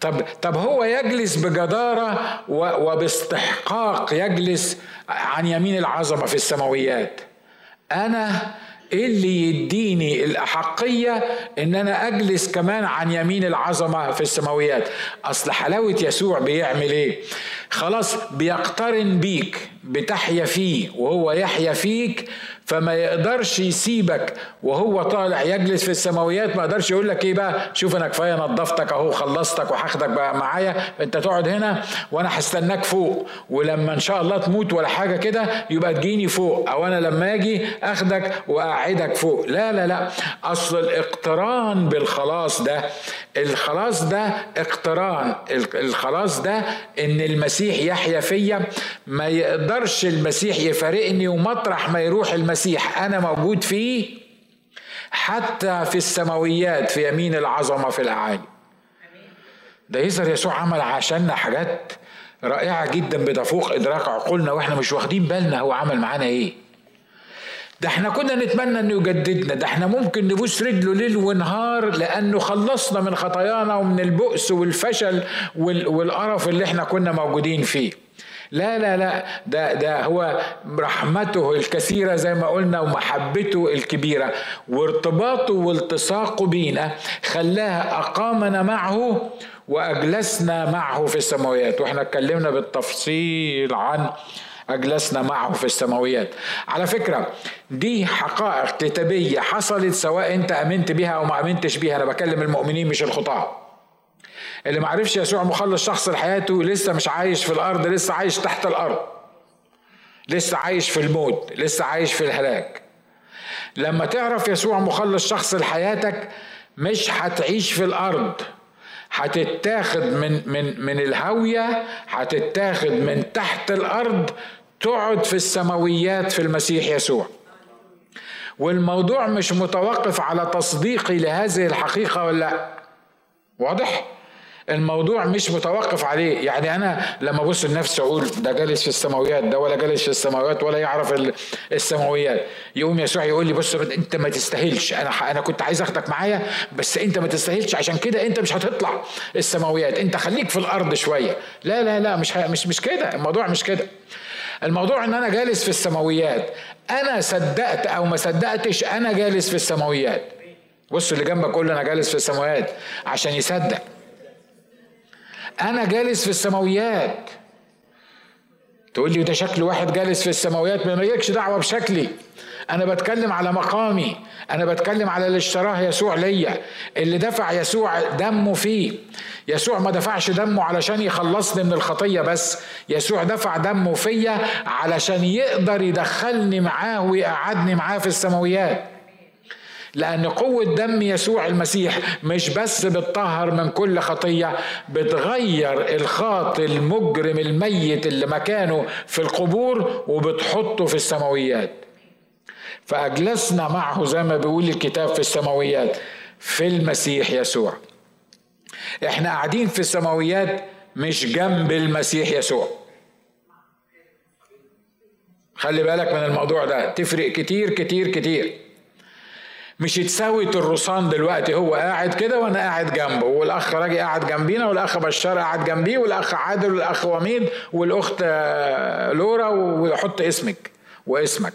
طب طب هو يجلس بجدارة وباستحقاق يجلس عن يمين العظمة في السماويات؟ أنا إيه اللي يديني الأحقية إن أنا أجلس كمان عن يمين العظمة في السماويات. أصل حلاوة يسوع بيعمل إيه؟ خلاص بيقترن بيك بتحيا فيه وهو يحيا فيك فما يقدرش يسيبك وهو طالع يجلس في السماويات ما يقدرش يقول لك إيه بقى؟ شوف أنا كفاية نظفتك أهو خلصتك وهاخدك بقى معايا أنت تقعد هنا وأنا هستناك فوق. ولما إن شاء الله تموت ولا حاجة كده يبقى تجيني فوق. أو أنا لما أجي أخدك واقعدك فوق. لا لا لا. أصل الاقتران بالخلاص ده الخلاص ده اقتران. الخلاص ده إن المسيح يحيا فيا. ما يقدرش المسيح يفارقني ومطرح ما يروح المسيح أنا موجود فيه حتى في السماويات في يمين العظمة في الاعالي ده يظهر يسوع عمل عشاننا حاجات رائعة جدا بتفوق إدراك عقولنا وإحنا مش واخدين بالنا هو عمل معانا إيه. ده إحنا كنا نتمنى إنه يجددنا ده إحنا ممكن نبوس رجله ليل ونهار لأنه خلصنا من خطايانا ومن البؤس والفشل والقرف اللي إحنا كنا موجودين فيه. لا لا لا ده ده هو رحمته الكثيرة زي ما قلنا ومحبته الكبيرة. وارتباطه والتصاقه بينا خلاها أقامنا معه وأجلسنا معه في السماويات. وإحنا اتكلمنا بالتفصيل عن أجلسنا معه في السماويات. على فكرة دي حقائق كتابية حصلت سواء أنت أمنت بها أو ما أمنتش بها. أنا بكلم المؤمنين مش الخطاة. اللي ما عرفش يسوع مخلص شخص لحياته لسه مش عايش في الأرض لسه عايش تحت الأرض. لسه عايش في الموت لسه عايش في الهلاك. لما تعرف يسوع مخلص شخص لحياتك مش هتعيش في الأرض. هتتاخد من من من الهاوية هتتاخد من تحت الأرض تقعد في السماويات في المسيح يسوع. والموضوع مش متوقف على تصديقي لهذه الحقيقة ولا لا. واضح؟ الموضوع مش متوقف عليه. يعني أنا لما أبص لنفسي أقول ده جالس في السماويات ده ولا جالس في السماويات ولا يعرف السماويات. يقوم يسوع يقول لي بص أنت ما تستاهلش. أنا أنا كنت عايز أخدك معايا بس أنت ما تستاهلش. عشان كده أنت مش هتطلع السماويات. أنت خليك في الأرض شوية. لا لا لا مش مش مش كده. الموضوع مش كده. الموضوع إن أنا جالس في السماويات. أنا صدقت أو ما صدقتش أنا جالس في السماويات. بص اللي جنبك قول أنا جالس في السماويات عشان يصدق. أنا جالس في السماويات. تقول لي ده شكل واحد جالس في السماويات ما لكش دعوة بشكلي. أنا بتكلم على مقامي. أنا بتكلم على اللي اشتراه يسوع ليا. اللي دفع يسوع دمه فيه. يسوع ما دفعش دمه علشان يخلصني من الخطية بس. يسوع دفع دمه فيا علشان يقدر يدخلني معاه ويقعدني معاه في السماويات. لأن قوة دم يسوع المسيح مش بس بتطهر من كل خطية بتغير الخاطي المجرم الميت اللي مكانه في القبور وبتحطه في السماويات. فأجلسنا معه زي ما بيقول الكتاب في السماويات في المسيح يسوع. إحنا قاعدين في السماويات مش جنب المسيح يسوع. خلي بالك من الموضوع ده. تفرق كتير كتير كتير. مش يتساوي الرصان دلوقتي هو قاعد كده وأنا قاعد جنبه والأخ راجي قاعد جنبينا والأخ بشار قاعد جنبيه والأخ عادل والأخ وميد والأخت لورا ويحط اسمك واسمك.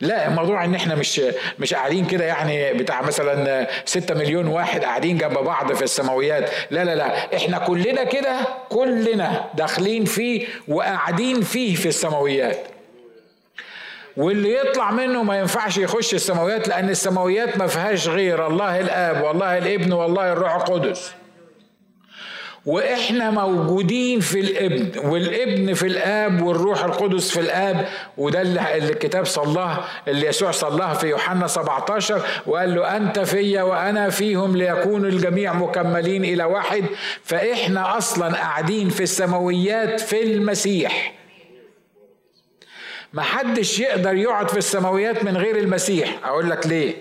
لا الموضوع إن إحنا مش مش قاعدين كده يعني بتاع مثلا ستة مليون واحد قاعدين جنب بعض في السماويات. لا لا لا إحنا كلنا كده كلنا داخلين فيه وقاعدين فيه في السماويات. واللي يطلع منه ما ينفعش يخش السماويات لأن السماويات ما فيهاش غير الله الآب والله الابن والله الروح القدس. وإحنا موجودين في الابن والابن في الآب والروح القدس في الآب. وده اللي الكتاب صلاه اللي يسوع صلاه في يوحنا 17 وقال له أنت فيا وأنا فيهم ليكون الجميع مكملين إلى واحد. فإحنا أصلا قاعدين في السماويات في المسيح. ما حدش يقدر يقعد في السماويات من غير المسيح. أقول لك ليه؟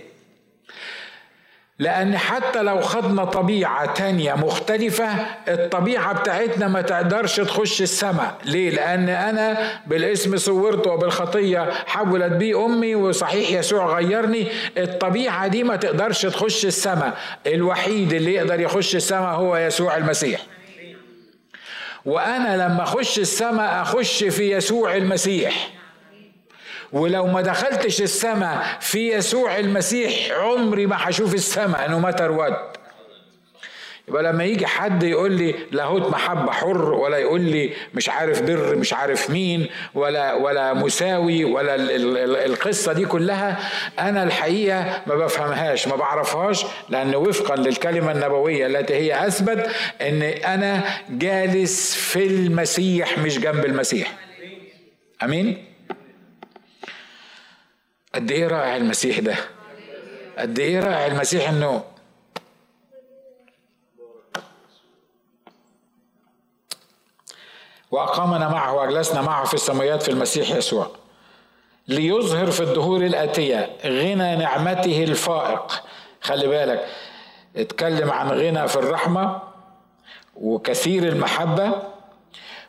لأن حتى لو خدنا طبيعة تانية مختلفة الطبيعة بتاعتنا ما تقدرش تخش السماء. ليه؟ لأن أنا بالاسم صورت وبالخطية حولت بي أمي وصحيح يسوع غيرني. الطبيعة دي ما تقدرش تخش السماء. الوحيد اللي يقدر يخش السماء هو يسوع المسيح. وأنا لما أخش السماء أخش في يسوع المسيح. ولو ما دخلتش السماء في يسوع المسيح عمري ما هشوف السماء no matter what يبقى لما يجي حد يقول لي لاهوت محبة حر ولا يقول لي مش عارف بر مش عارف مين ولا ولا مساوي ولا القصة دي كلها أنا الحقيقة ما بفهمهاش ما بعرفهاش لأن وفقا للكلمة النبوية التي هي أثبت أن أنا جالس في المسيح مش جنب المسيح. أمين؟ قد إيه رائع المسيح ده؟ قد إيه رائع المسيح انه واقامنا معه واجلسنا معه في السماوات في المسيح يسوع ليظهر في الدهور الآتية غنى نعمته الفائق. خلي بالك اتكلم عن غنى في الرحمة وكثير المحبة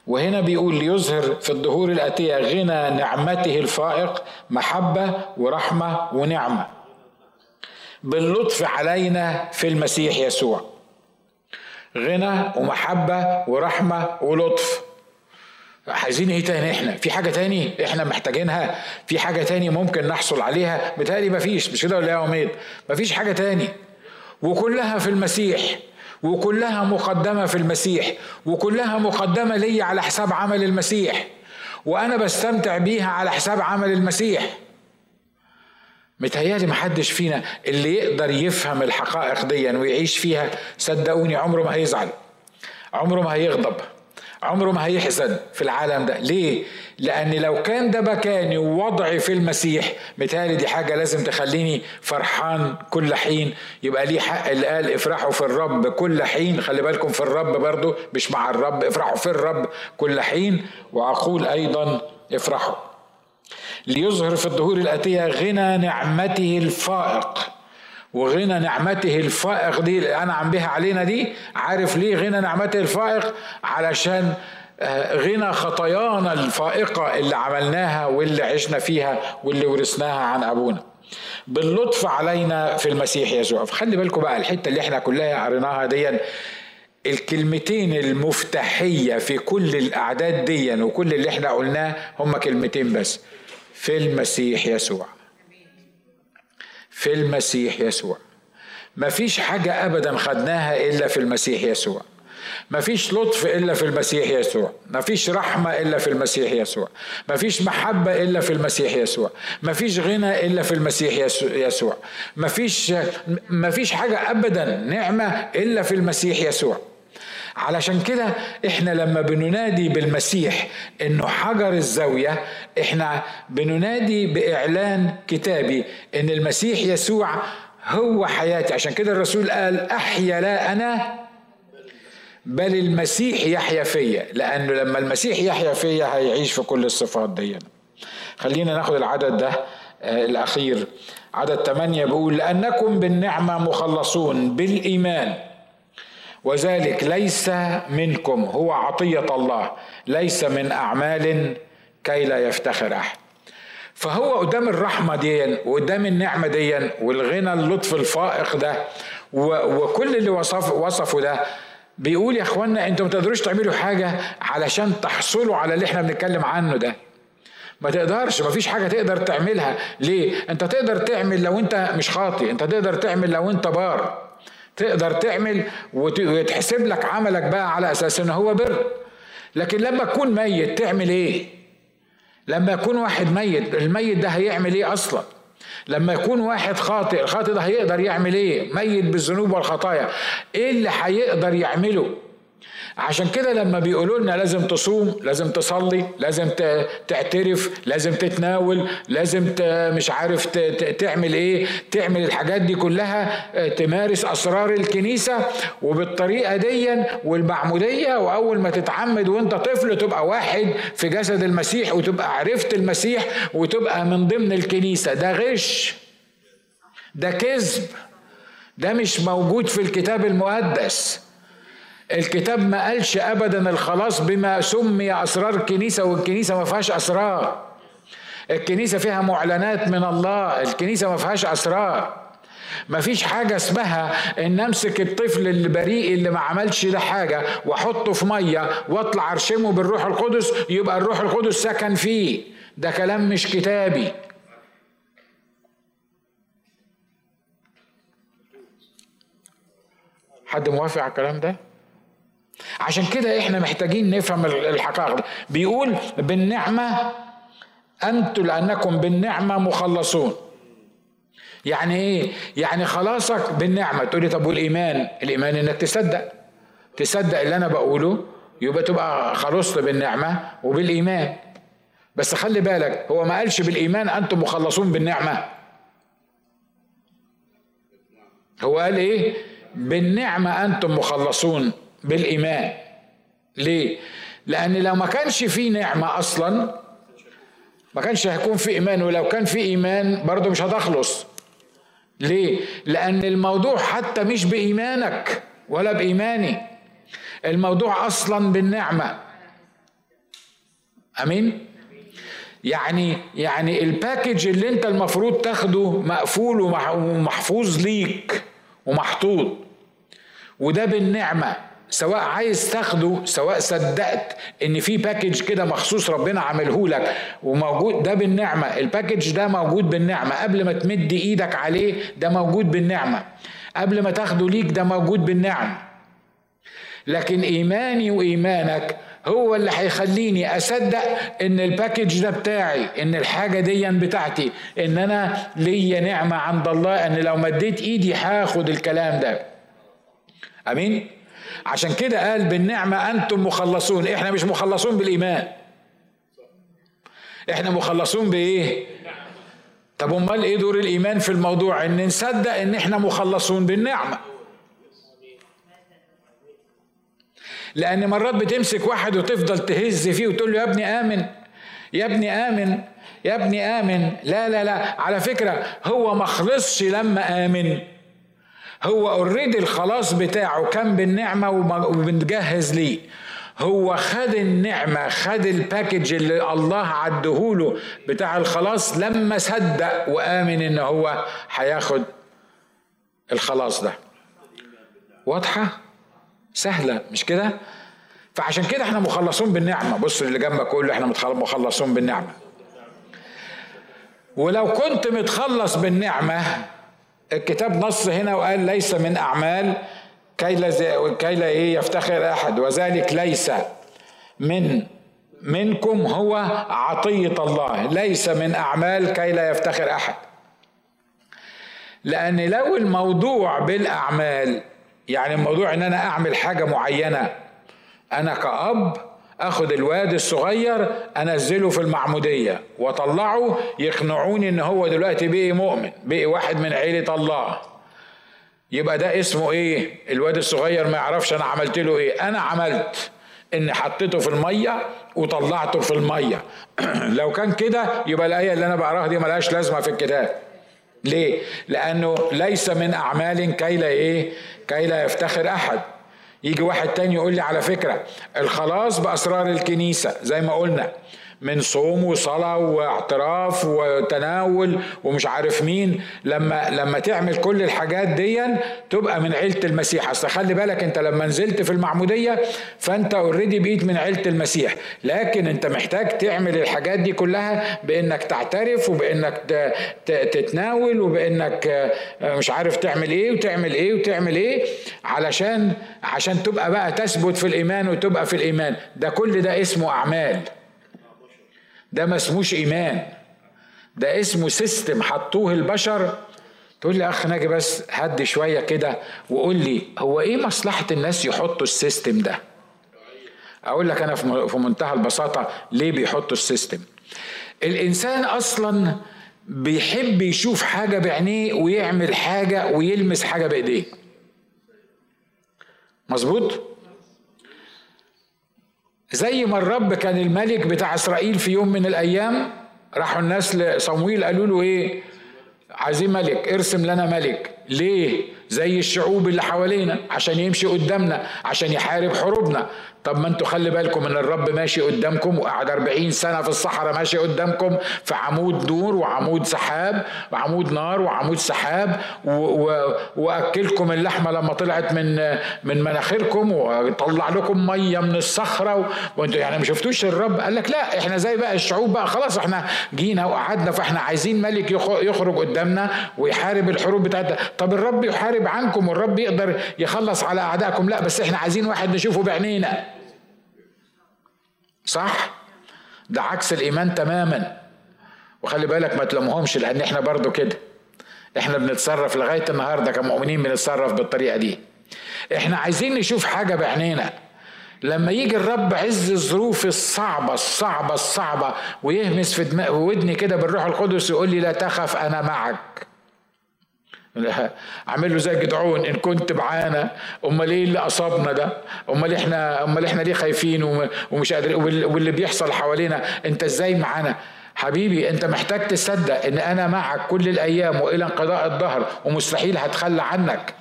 وهنا بيقول ليظهر في الدهور الآتية غنى نعمته الفائق محبة ورحمة ونعمة. باللطف علينا في المسيح يسوع. غنى ومحبة ورحمة ولطف. عايزين إيه تاني إحنا؟ في حاجة تاني إحنا محتاجينها؟ في حاجة تاني ممكن نحصل عليها؟ بتهيألي مفيش مش كده ولا يا عميد؟ مفيش حاجة تاني. وكلها في المسيح. وكلها مقدمة في المسيح وكلها مقدمة لي على حساب عمل المسيح وأنا بستمتع بيها على حساب عمل المسيح. متهيألي محدش فينا اللي يقدر يفهم الحقائق دي ويعيش فيها صدقوني عمره ما هيزعل عمره ما هيغضب عمره ما هيحزن في العالم ده. ليه؟ لأن لو كان ده مكاني ووضعي في المسيح متهيألي دي حاجة لازم تخليني فرحان كل حين. يبقى ليه حق اللي قال افرحوا في الرب كل حين. خلي بالكم في الرب برضو مش مع الرب افرحوا في الرب كل حين. وأقول أيضا افرحوا. ليظهر في الظهور الأتية غنى نعمته الفائق. وغنى نعمته الفائق دي اللي أنعم بها علينا دي عارف ليه غنى نعمته الفائق؟ علشان غنى خطايانا الفائقة اللي عملناها واللي عشنا فيها واللي ورثناها عن أبونا. باللطف علينا في المسيح يسوع. فخلي بالكم بقى الحتة اللي إحنا كلها قريناها دي الكلمتين المفتاحية في كل الأعداد دي وكل اللي إحنا قلناه هم كلمتين بس. في المسيح يسوع. في المسيح يسوع. مفيش حاجة أبدا خدناها إلا في المسيح يسوع. مفيش لطف إلا في المسيح يسوع. مفيش رحمة إلا في المسيح يسوع. مفيش محبة إلا في المسيح يسوع. مفيش غنى إلا في المسيح يسوع. مفيش مفيش حاجة أبدا نعمة إلا في المسيح يسوع. علشان كده إحنا لما بننادي بالمسيح إنه حجر الزاوية إحنا بننادي بإعلان كتابي إن المسيح يسوع هو حياتي. عشان كده الرسول قال أحيا لا أنا بل المسيح يحيا فيا لأنه لما المسيح يحيا فيا هيعيش في كل الصفات دي. خلينا ناخد العدد ده آه الأخير. عدد ثمانية بيقول لأنكم بالنعمة مخلصون بالإيمان. وذلك ليس منكم هو عطية الله ليس من أعمال كي لا يفتخر أحد. فهو قدام الرحمة دي وقدام النعمة دي والغنى اللطف الفائق ده وكل اللي وصف وصفه ده بيقول يا اخوانا أنتوا ما تقدروش تعملوا حاجة علشان تحصلوا على اللي إحنا بنتكلم عنه ده. ما تقدرش ما فيش حاجة تقدر تعملها. ليه؟ انت تقدر تعمل لو انت مش خاطي انت تقدر تعمل لو انت بار. تقدر تعمل ويتحسب لك عملك بقى على أساس إن هو بر. لكن لما تكون ميت تعمل إيه؟ لما يكون واحد ميت الميت ده هيعمل إيه أصلا؟ لما يكون واحد خاطئ الخاطئ ده هيقدر يعمل إيه؟ ميت بالذنوب والخطايا. إيه اللي هيقدر يعمله؟ عشان كده لما بيقولوا لنا لازم تصوم لازم تصلي لازم تعترف لازم تتناول لازم مش عارف تعمل إيه تعمل الحاجات دي كلها آه، تمارس أسرار الكنيسة وبالطريقة دي والمعمودية وأول ما تتعمد وأنت طفل تبقى واحد في جسد المسيح وتبقى عرفت المسيح وتبقى من ضمن الكنيسة. ده غش ده كذب ده مش موجود في الكتاب المقدس. الكتاب ما قالش ابدا الخلاص بما سمي أسرار الكنيسة والكنيسة ما فيهاش أسرار. الكنيسة فيها معلنات من الله الكنيسة ما فيهاش أسرار. ما فيش حاجة اسمها إن أمسك الطفل البريء اللي ما عملش ده حاجة وأحطه في مية وأطلع أرشمه بالروح القدس يبقى الروح القدس سكن فيه. ده كلام مش كتابي. حد موافق على الكلام ده؟ عشان كده إحنا محتاجين نفهم الحقائق. بيقول بالنعمة أنتم لأنكم بالنعمة مخلصون. يعني إيه؟ يعني خلاصك بالنعمة. تقولي طب والإيمان؟ الإيمان إنك تصدق. تصدق اللي أنا بقوله يبقى تبقى خلصت بالنعمة وبالإيمان. بس خلي بالك هو ما قالش بالإيمان أنتم مخلصون بالنعمة. هو قال إيه؟ بالنعمة أنتم مخلصون. بالإيمان ليه؟ لأن لو ما كانش في نعمة أصلا ما كانش هيكون في إيمان ولو كان في إيمان برضه مش هتخلص ليه؟ لأن الموضوع حتى مش بإيمانك ولا بإيماني الموضوع أصلا بالنعمة أمين؟ يعني يعني الباكج اللي أنت المفروض تاخده مقفول ومحفوظ ليك ومحطوط وده بالنعمة سواء عايز تاخده سواء صدقت إن في package كده مخصوص ربنا عامله لك وموجود ده بالنعمة. ال package ده موجود بالنعمة. قبل ما تمد إيدك عليه ده موجود بالنعمة. قبل ما تاخده ليك ده موجود بالنعمه لكن إيماني وإيمانك هو اللي هيخليني أصدق إن ال package ده بتاعي إن الحاجة دي بتاعتي إن أنا ليا نعمة عند الله إن لو مديت إيدي هاخد الكلام ده. أمين؟ عشان كده قال بالنعمة أنتم مخلصون. إحنا مش مخلصون بالإيمان. إحنا مخلصون بإيه؟ طب أمال إيه دور الإيمان في الموضوع؟ إن نصدق إن إحنا مخلصون بالنعمة. لأن مرات بتمسك واحد وتفضل تهز فيه وتقول له يا ابني آمن يا ابني آمن يا ابني آمن. لا لا لا. على فكرة هو ما خلصش لما آمن. هو already الخلاص بتاعه كان بالنعمة وبنجهز ليه. هو خد النعمة خد ال package اللي الله عدهوله بتاع الخلاص لما صدق وآمن إن هو هياخد الخلاص ده. واضحة؟ سهلة مش كده؟ فعشان كده إحنا مخلصون بالنعمة. بص اللي جنبك له إحنا مخلصون بالنعمة. ولو كنت متخلص بالنعمة الكتاب نص هنا وقال ليس من أعمال كي لا كي لا إيه يفتخر أحد. وذلك ليس من منكم هو عطية الله. ليس من أعمال كي لا يفتخر أحد. لأن لو الموضوع بالأعمال يعني الموضوع إن أنا أعمل حاجة معينة أنا كأب اخد الواد الصغير أنزله في المعمودية. واطلعه يقنعوني إن هو دلوقتي بقي مؤمن بقي واحد من عيلة الله. يبقى ده اسمه إيه؟ الواد الصغير ما يعرفش أنا عملت له إيه. أنا عملت اني حطيته في المية وطلعته في المية. لو كان كده يبقى الآية اللي أنا بقراها دي ملهاش لازمة في الكتاب. ليه؟ لأنه ليس من أعمال كي لا إيه؟ كي لا يفتخر أحد. يجي واحد تاني يقول لي على فكرة الخلاص بأسرار الكنيسة زي ما قلنا. من صوم وصلاة واعتراف وتناول ومش عارف مين. لما لما تعمل كل الحاجات دي تبقى من عيلة المسيح. أصل خلي بالك أنت لما نزلت في المعمودية فأنت already بقيت من عيلة المسيح. لكن أنت محتاج تعمل الحاجات دي كلها بإنك تعترف وبإنك تتناول وبإنك مش عارف تعمل إيه وتعمل إيه وتعمل إيه. علشان عشان تبقى بقى تثبت في الإيمان وتبقى في الإيمان. ده كل ده اسمه أعمال. ده ما اسموش إيمان. ده اسمه system حطوه البشر. تقول لي أخ ناجي بس هدي شوية كده وقول لي هو إيه مصلحة الناس يحطوا ال system ده؟ أقول لك أنا في منتهى البساطة ليه بيحطوا ال system. الإنسان أصلا بيحب يشوف حاجة بعينيه ويعمل حاجة ويلمس حاجة بإيديه. مظبوط؟ زي ما الرب كان الملك بتاع إسرائيل في يوم من الأيام راحوا الناس لصمويل قالوا له إيه؟ عايزين ملك ارسم لنا ملك. ليه؟ زي الشعوب اللي حوالينا عشان يمشي قدامنا عشان يحارب حروبنا. طب ما أنتوا خلي بالكم ان الرب ماشي قدامكم وقعد 40 سنة في الصحراء ماشي قدامكم في عمود نور وعمود سحاب وعمود نار وعمود سحاب وأكلكم اللحمة لما طلعت من من مناخيركم وطلع لكم مية من الصخرة وانتوا يعني ما شفتوش الرب؟ قال لك لا إحنا زي بقى الشعوب بقى خلاص إحنا جينا وقعدنا فإحنا عايزين ملك يخرج قدامنا ويحارب الحروب بتاعتنا. طب الرب يحارب عنكم والرب يقدر يخلص على أعدائكم؟ لا بس إحنا عايزين واحد نشوفه بعينينا. صح؟ ده عكس الإيمان تماما. وخلي بالك ما تلومهمش لأن إحنا برضو كده. إحنا بنتصرف لغاية النهارده كمؤمنين بنتصرف بالطريقة دي. إحنا عايزين نشوف حاجة بعينينا. لما يجي الرب عز الظروف الصعبة الصعبة الصعبة ويهمس في ودني كده بالروح القدس يقول لي لا تخف أنا معك. اعمل له زي جدعون إن كنت بعانى أمال إيه اللي أصابنا ده؟ أمال إحنا أمال إحنا ليه خايفين؟ ومش قادرين واللي بيحصل حوالينا أنت إزاي معانا؟ حبيبي أنت محتاج تصدق إن أنا معك كل الأيام وإلى انقضاء الظهر ومستحيل هتخلى عنك.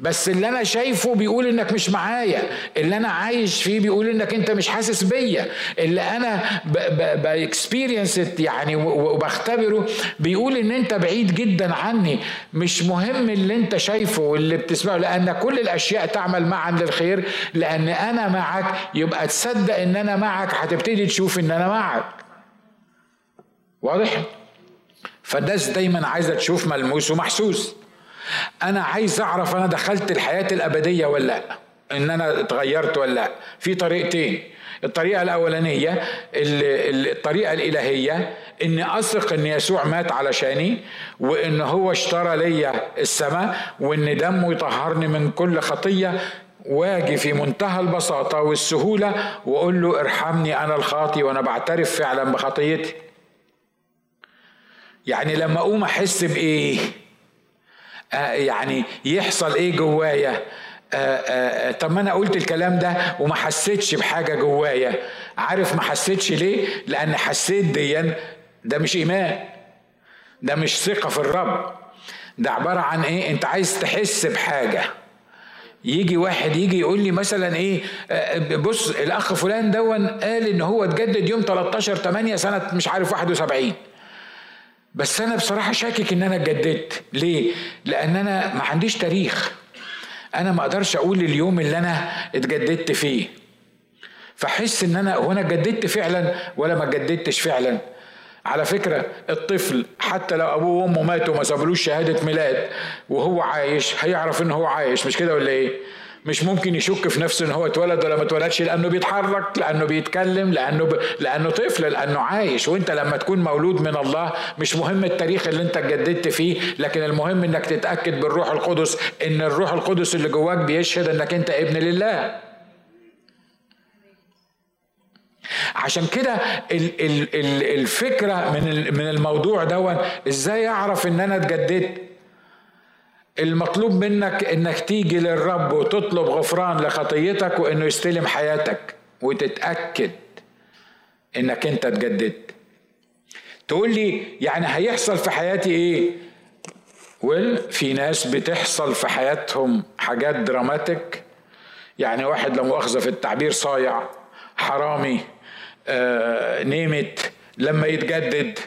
بس اللي أنا شايفه بيقول إنك مش معايا اللي أنا عايش فيه بيقول إنك أنت مش حاسس بيا اللي أنا باكسبيرينس يعني وبختبره بيقول إن أنت بعيد جدا عني. مش مهم اللي أنت شايفه واللي بتسمعه لأن كل الأشياء تعمل معا للخير لأن أنا معك يبقى تصدق إن أنا معك هتبتدي تشوف إن أنا معك. واضح؟ فالناس دايما عايزة تشوف ملموس ومحسوس. أنا عايز أعرف أنا دخلت الحياة الأبدية ولا لأ؟ إن أنا اتغيرت ولا لأ؟ في طريقتين. الطريقة الأولانية الطريقة الإلهية إني أثق إن يسوع مات علشاني وإن هو اشترى ليا السماء وإن دمه يطهرني من كل خطية واجي في منتهى البساطة والسهولة وأقول له ارحمني أنا الخاطي وأنا بعترف فعلا بخطيتي. يعني لما أقوم أحس بإيه؟ آه، يعني يحصل إيه جوايا؟ آه، آه، طب ما أنا قلت الكلام ده وما حسيتش بحاجة جوايا. عارف ما حسيتش ليه؟ لأن حسيت ديا ده مش إيمان ده مش ثقة في الرب. ده عبارة عن إيه؟ أنت عايز تحس بحاجة. يجي واحد يجي يقول لي مثلا إيه؟ بص الأخ فلان دون قال إن هو اتجدد يوم 13 8 سنة مش عارف 71 بس أنا بصراحة شاكك إن أنا اتجددت. ليه؟ لأن أنا ما عنديش تاريخ. أنا ما أقدرش أقول اليوم اللي أنا اتجددت فيه. فحس إن أنا هو أنا اتجددت فعلا ولا ما اتجددتش فعلا؟ على فكرة الطفل حتى لو أبوه وأمه ماتوا وما سابلوش شهادة ميلاد وهو عايش هيعرف إن هو عايش مش كده ولا إيه؟ مش ممكن يشك في نفسه إن هو اتولد ولا ما اتولدش لأنه بيتحرك لأنه بيتكلم لأنه ب... لأنه طفل لأنه عايش. وإنت لما تكون مولود من الله مش مهم التاريخ اللي إنت اتجددت فيه لكن المهم إنك تتأكد بالروح القدس إن الروح القدس اللي جواك بيشهد إنك إنت ابن لله. عشان كده الفكرة من من الموضوع دون إزاي أعرف إن أنا اتجددت؟ المطلوب منك إنك تيجي للرب وتطلب غفران لخطيتك وإنه يستلم حياتك وتتأكد إنك أنت اتجددت. تقول لي يعني هيحصل في حياتي إيه؟ ويل في ناس بتحصل في حياتهم حاجات دراماتيك. يعني واحد لو مؤاخذه في التعبير صايع حرامي you name it لما يتجدد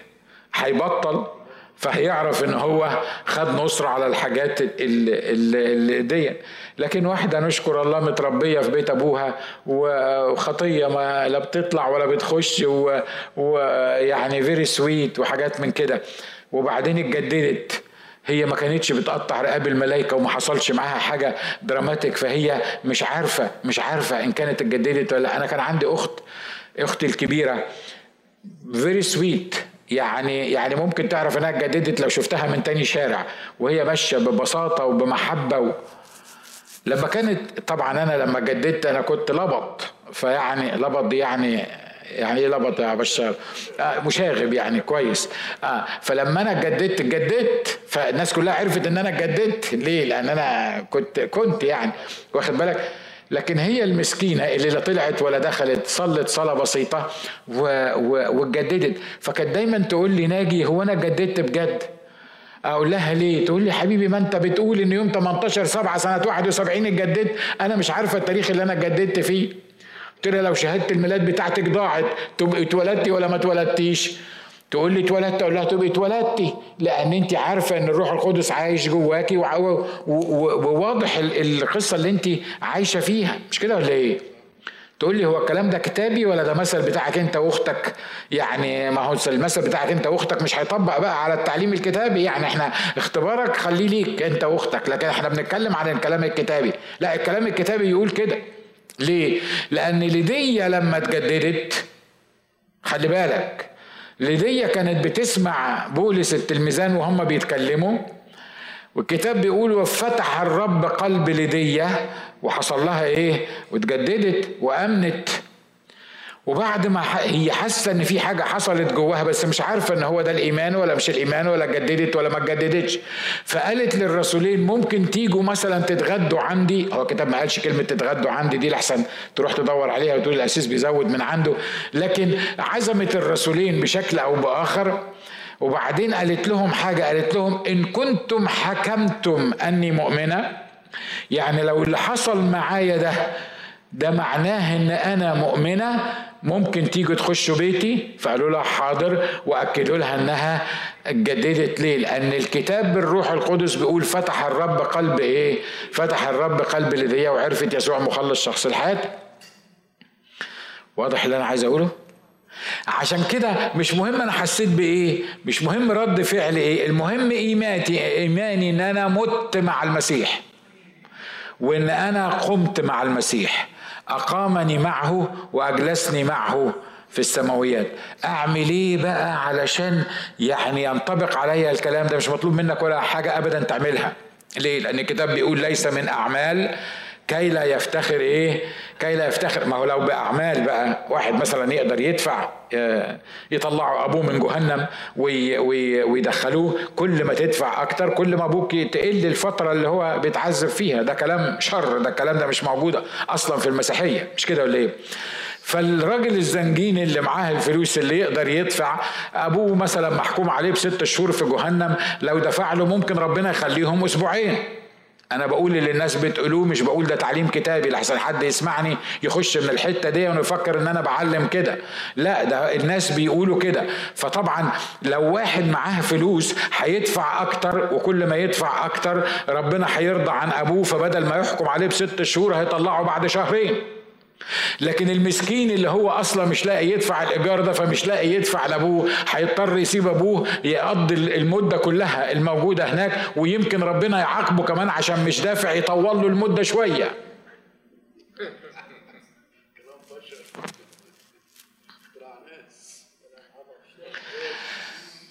هيبطل. فهيعرف إن هو خد نصرة على الحاجات اللي دي. لكن واحدة نشكر الله متربية في بيت أبوها وخطية ما لا بتطلع ولا بتخش ويعني very sweet وحاجات من كده. وبعدين اتجددت. هي ما كانتش بتقطع رقاب الملائكه وما حصلش معاها حاجة dramatic فهي مش عارفة مش عارفة إن كانت اتجددت ولا أنا كان عندي أخت أختي الكبيرة very sweet يعني يعني ممكن تعرف إنها اتجددت لو شفتها من تاني شارع وهي ماشية ببساطة وبمحبة و... لما كانت طبعا أنا لما جددت أنا كنت لبط فيعني لبط دي يعني يعني إيه لبط يا بشار؟ آه مشاغب يعني كويس. آه فلما أنا اتجددت اتجددت فالناس كلها عرفت إن أنا اتجددت. ليه؟ لأن أنا كنت كنت يعني واخد بالك؟ لكن هي المسكينة اللي لا طلعت ولا دخلت صلت صلاة بسيطة واتجددت. فكانت دايما تقول لي ناجي هو أنا اتجددت بجد؟ أقول لها ليه؟ تقول لي حبيبي ما أنت بتقول إن يوم 18 7 سنة 71 اتجددت؟ أنا مش عارفة التاريخ اللي أنا اتجددت فيه. قلت لها لو شهاده الميلاد بتاعتك ضاعت تبقي اتولدتي ولا ما اتولدتيش؟ تقول لي اتولدت أقول لها تبقي اتولدتي؟ لأن أنت عارفة إن الروح القدس عايش جواكي وواضح القصة اللي أنت عايشة فيها. مش كده ولا إيه؟ تقول لي هو الكلام ده كتابي ولا ده مثل بتاعك أنت وأختك؟ يعني ما هو المثل بتاعك أنت وأختك مش هيطبق بقى على التعليم الكتابي. يعني إحنا اختبارك خليه ليك أنت وأختك لكن إحنا بنتكلم عن الكلام الكتابي. لا الكلام الكتابي يقول كده. ليه؟ لأن ليديا لما اتجددت خلي بالك ليديا كانت بتسمع بولس التلميذان وهم بيتكلموا. والكتاب بيقول وفتح الرب قلب ليديا وحصل لها إيه؟ واتجددت وأمنت. وبعد ما هي حاسة إن في حاجة حصلت جواها بس مش عارفة إن هو ده الإيمان ولا مش الإيمان ولا اتجددت ولا ما اتجددتش. فقالت للرسولين ممكن تيجوا مثلا تتغدوا عندي؟ هو الكتاب ما قالش كلمة تتغدوا عندي دي لحسن تروح تدور عليها وتقول الأسيس بيزود من عنده. لكن عزمت الرسولين بشكل أو بآخر. وبعدين قالت لهم حاجة قالت لهم إن كنتم حكمتم أني مؤمنة يعني لو اللي حصل معايا ده ده معناه إن أنا مؤمنة ممكن تيجوا تخشوا بيتي؟ فقالوا لها حاضر وأكدوا لها إنها اتجددت ليه؟ لأن الكتاب بالروح القدس بيقول فتح الرب قلب إيه؟ فتح الرب قلب لديا وعرفت يسوع مخلص شخص الحياة. واضح اللي أنا عايز أقوله؟ عشان كده مش مهم أنا حسيت بإيه مش مهم رد فعل إيه المهم إيماني إيماني إن أنا مت مع المسيح. وإن أنا قمت مع المسيح. أقامني معه وأجلسني معه في السماويات. اعمل إيه بقى علشان يعني ينطبق عليا الكلام ده مش مطلوب منك ولا حاجة ابدا تعملها. ليه؟ لأن الكتاب بيقول ليس من أعمال كي لا يفتخر إيه؟ كي لا يفتخر. ما هو لو بأعمال بقى واحد مثلا يقدر يدفع آه، يطلعوا أبوه من جهنم ويدخلوه كل ما تدفع أكتر كل ما أبوك تقل الفترة اللي هو بيتعذب فيها. ده كلام شر ده الكلام ده مش موجود أصلا في المسيحية. مش كده ولا إيه؟ فالراجل الزنجين اللي معاه الفلوس اللي يقدر يدفع أبوه مثلا محكوم عليه بست شهور في جهنم لو دفع له ممكن ربنا يخليهم أسبوعين. أنا بقول اللي الناس بتقولوه مش بقول ده تعليم كتابي لحسن حد يسمعني يخش من الحتة دي ويفكر إن أنا بعلم كده. لا ده الناس بيقولوا كده. فطبعا لو واحد معاه فلوس هيدفع أكتر وكل ما يدفع أكتر ربنا هيرضى عن أبوه فبدل ما يحكم عليه بست شهور هيطلعه بعد شهرين. لكن المسكين اللي هو أصلا مش لاقي يدفع الإيجار ده فمش لاقي يدفع لأبوه هيضطر يسيب أبوه يقضي المدة كلها الموجودة هناك ويمكن ربنا يعاقبه كمان عشان مش دافع يطول له المدة شوية.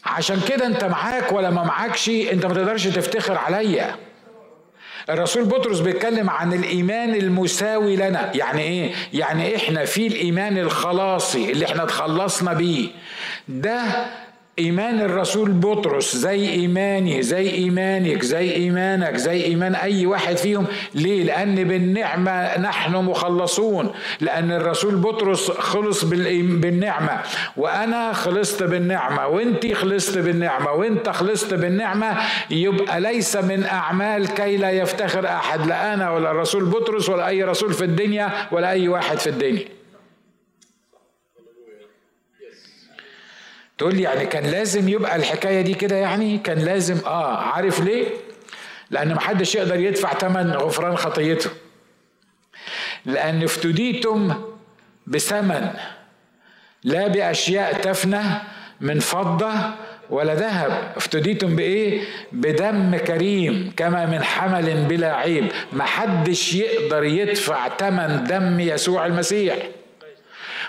عشان كده انت معاك ولا ما معاكش انت ما تقدرش تفتخر عليا. الرسول بطرس بيتكلم عن الإيمان المساوي لنا. يعني إيه؟ يعني إحنا في الإيمان الخلاصي اللي إحنا اتخلصنا بيه. ده إيمان الرسول بطرس زي إيماني زي إيمانك زي إيمانك زي إيمان أي واحد فيهم. ليه؟ لأن بالنعمة نحن مخلصون. لأن الرسول بطرس خلص بالنعمة. وأنا خلصت بالنعمة وأنت خلصت بالنعمة وأنت خلصت بالنعمة يبقى ليس من أعمال كي لا يفتخر أحد لا أنا ولا الرسول بطرس ولا أي رسول في الدنيا ولا أي واحد في الدنيا. تقول لي يعني كان لازم يبقى الحكاية دي كده يعني؟ كان لازم آه عارف ليه؟ لأن محدش يقدر يدفع ثمن غفران خطيته. لأن افتديتم بثمن لا بأشياء تفنى من فضة ولا ذهب. افتديتم بإيه؟ بدم كريم كما من حمل بلا عيب. محدش يقدر يدفع ثمن دم يسوع المسيح.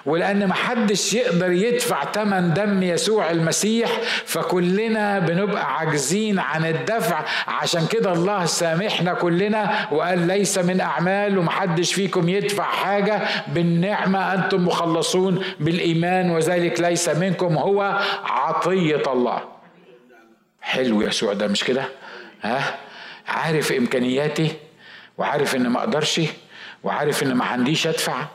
ولأن محدش يقدر يدفع تمن دم يسوع المسيح فكلنا بنبقى عاجزين عن الدفع. عشان كده الله سامحنا كلنا وقال ليس من أعمال ومحدش فيكم يدفع حاجة. بالنعمة أنتم مخلصون بالإيمان وذلك ليس منكم هو عطية الله. حلو يسوع ده مش كده؟ ها؟ عارف إمكانياتي وعارف إن ما أقدرش وعارف إن ما عنديش أدفع.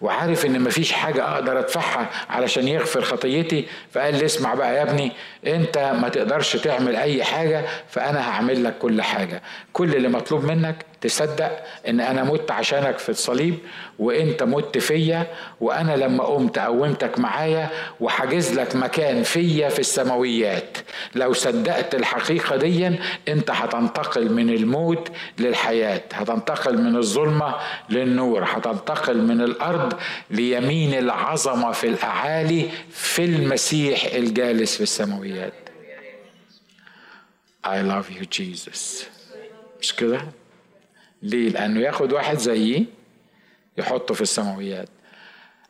وعارف إن مفيش حاجة أقدر أدفعها علشان يغفر خطيتي فقال لي اسمع بقى يا ابني أنت ما تقدرش تعمل أي حاجة فأنا هعمل لك كل حاجة. كل اللي مطلوب منك تصدق إن أنا مت عشانك في الصليب وإنت مت فيا وأنا لما قمت قومتك معايا وحاجز لك مكان فيا في السماويات. لو صدقت الحقيقة دي إنت هتنتقل من الموت للحياة هتنتقل من الظلمة للنور هتنتقل من الأرض ليمين العظمة في الأعالي في المسيح الجالس في السماويات. I love you Jesus. مش كده؟ ليه؟ لأنه ياخد واحد زيي يحطه في السماويات.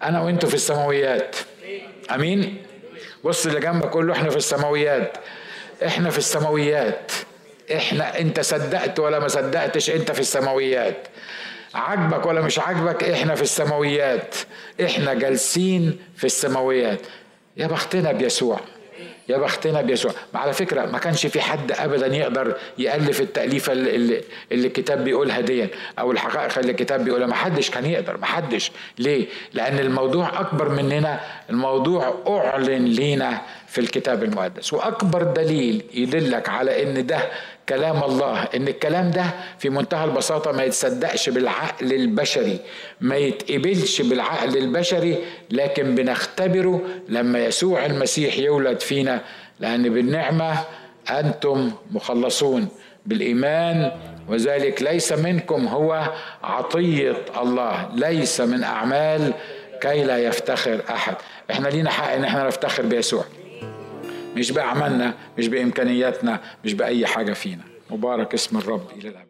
أنا وأنتوا في السماويات. أمين؟ بص اللي جنبك كله إحنا في السماويات. إحنا في السماويات. إحنا أنت صدقت ولا ما صدقتش؟ أنت في السماويات. عجبك ولا مش عجبك إحنا في السماويات. إحنا جالسين في السماويات. يا بختنا بيسوع. يا بختنا بيسوع. على فكرة ما كانش في حد أبدا يقدر يألف التأليفة اللي, اللي الكتاب بيقولها دي أو الحقائق اللي الكتاب بيقولها. ما حدش كان يقدر. ما حدش. ليه؟ لأن الموضوع أكبر مننا. الموضوع أعلن لينا في الكتاب المقدس. وأكبر دليل يدلك على إن ده كلام الله إن الكلام ده في منتهى البساطة ما يتصدقش بالعقل البشري ما يتقبلش بالعقل البشري لكن بنختبره لما يسوع المسيح يولد فينا لأن بالنعمة أنتم مخلصون بالإيمان وذلك ليس منكم هو عطية الله ليس من أعمال كي لا يفتخر أحد. إحنا لينا حق إن إحنا نفتخر بيسوع. مش بأعمالنا مش بإمكانياتنا مش بأي حاجة فينا. مبارك اسم الرب إلى الأبد.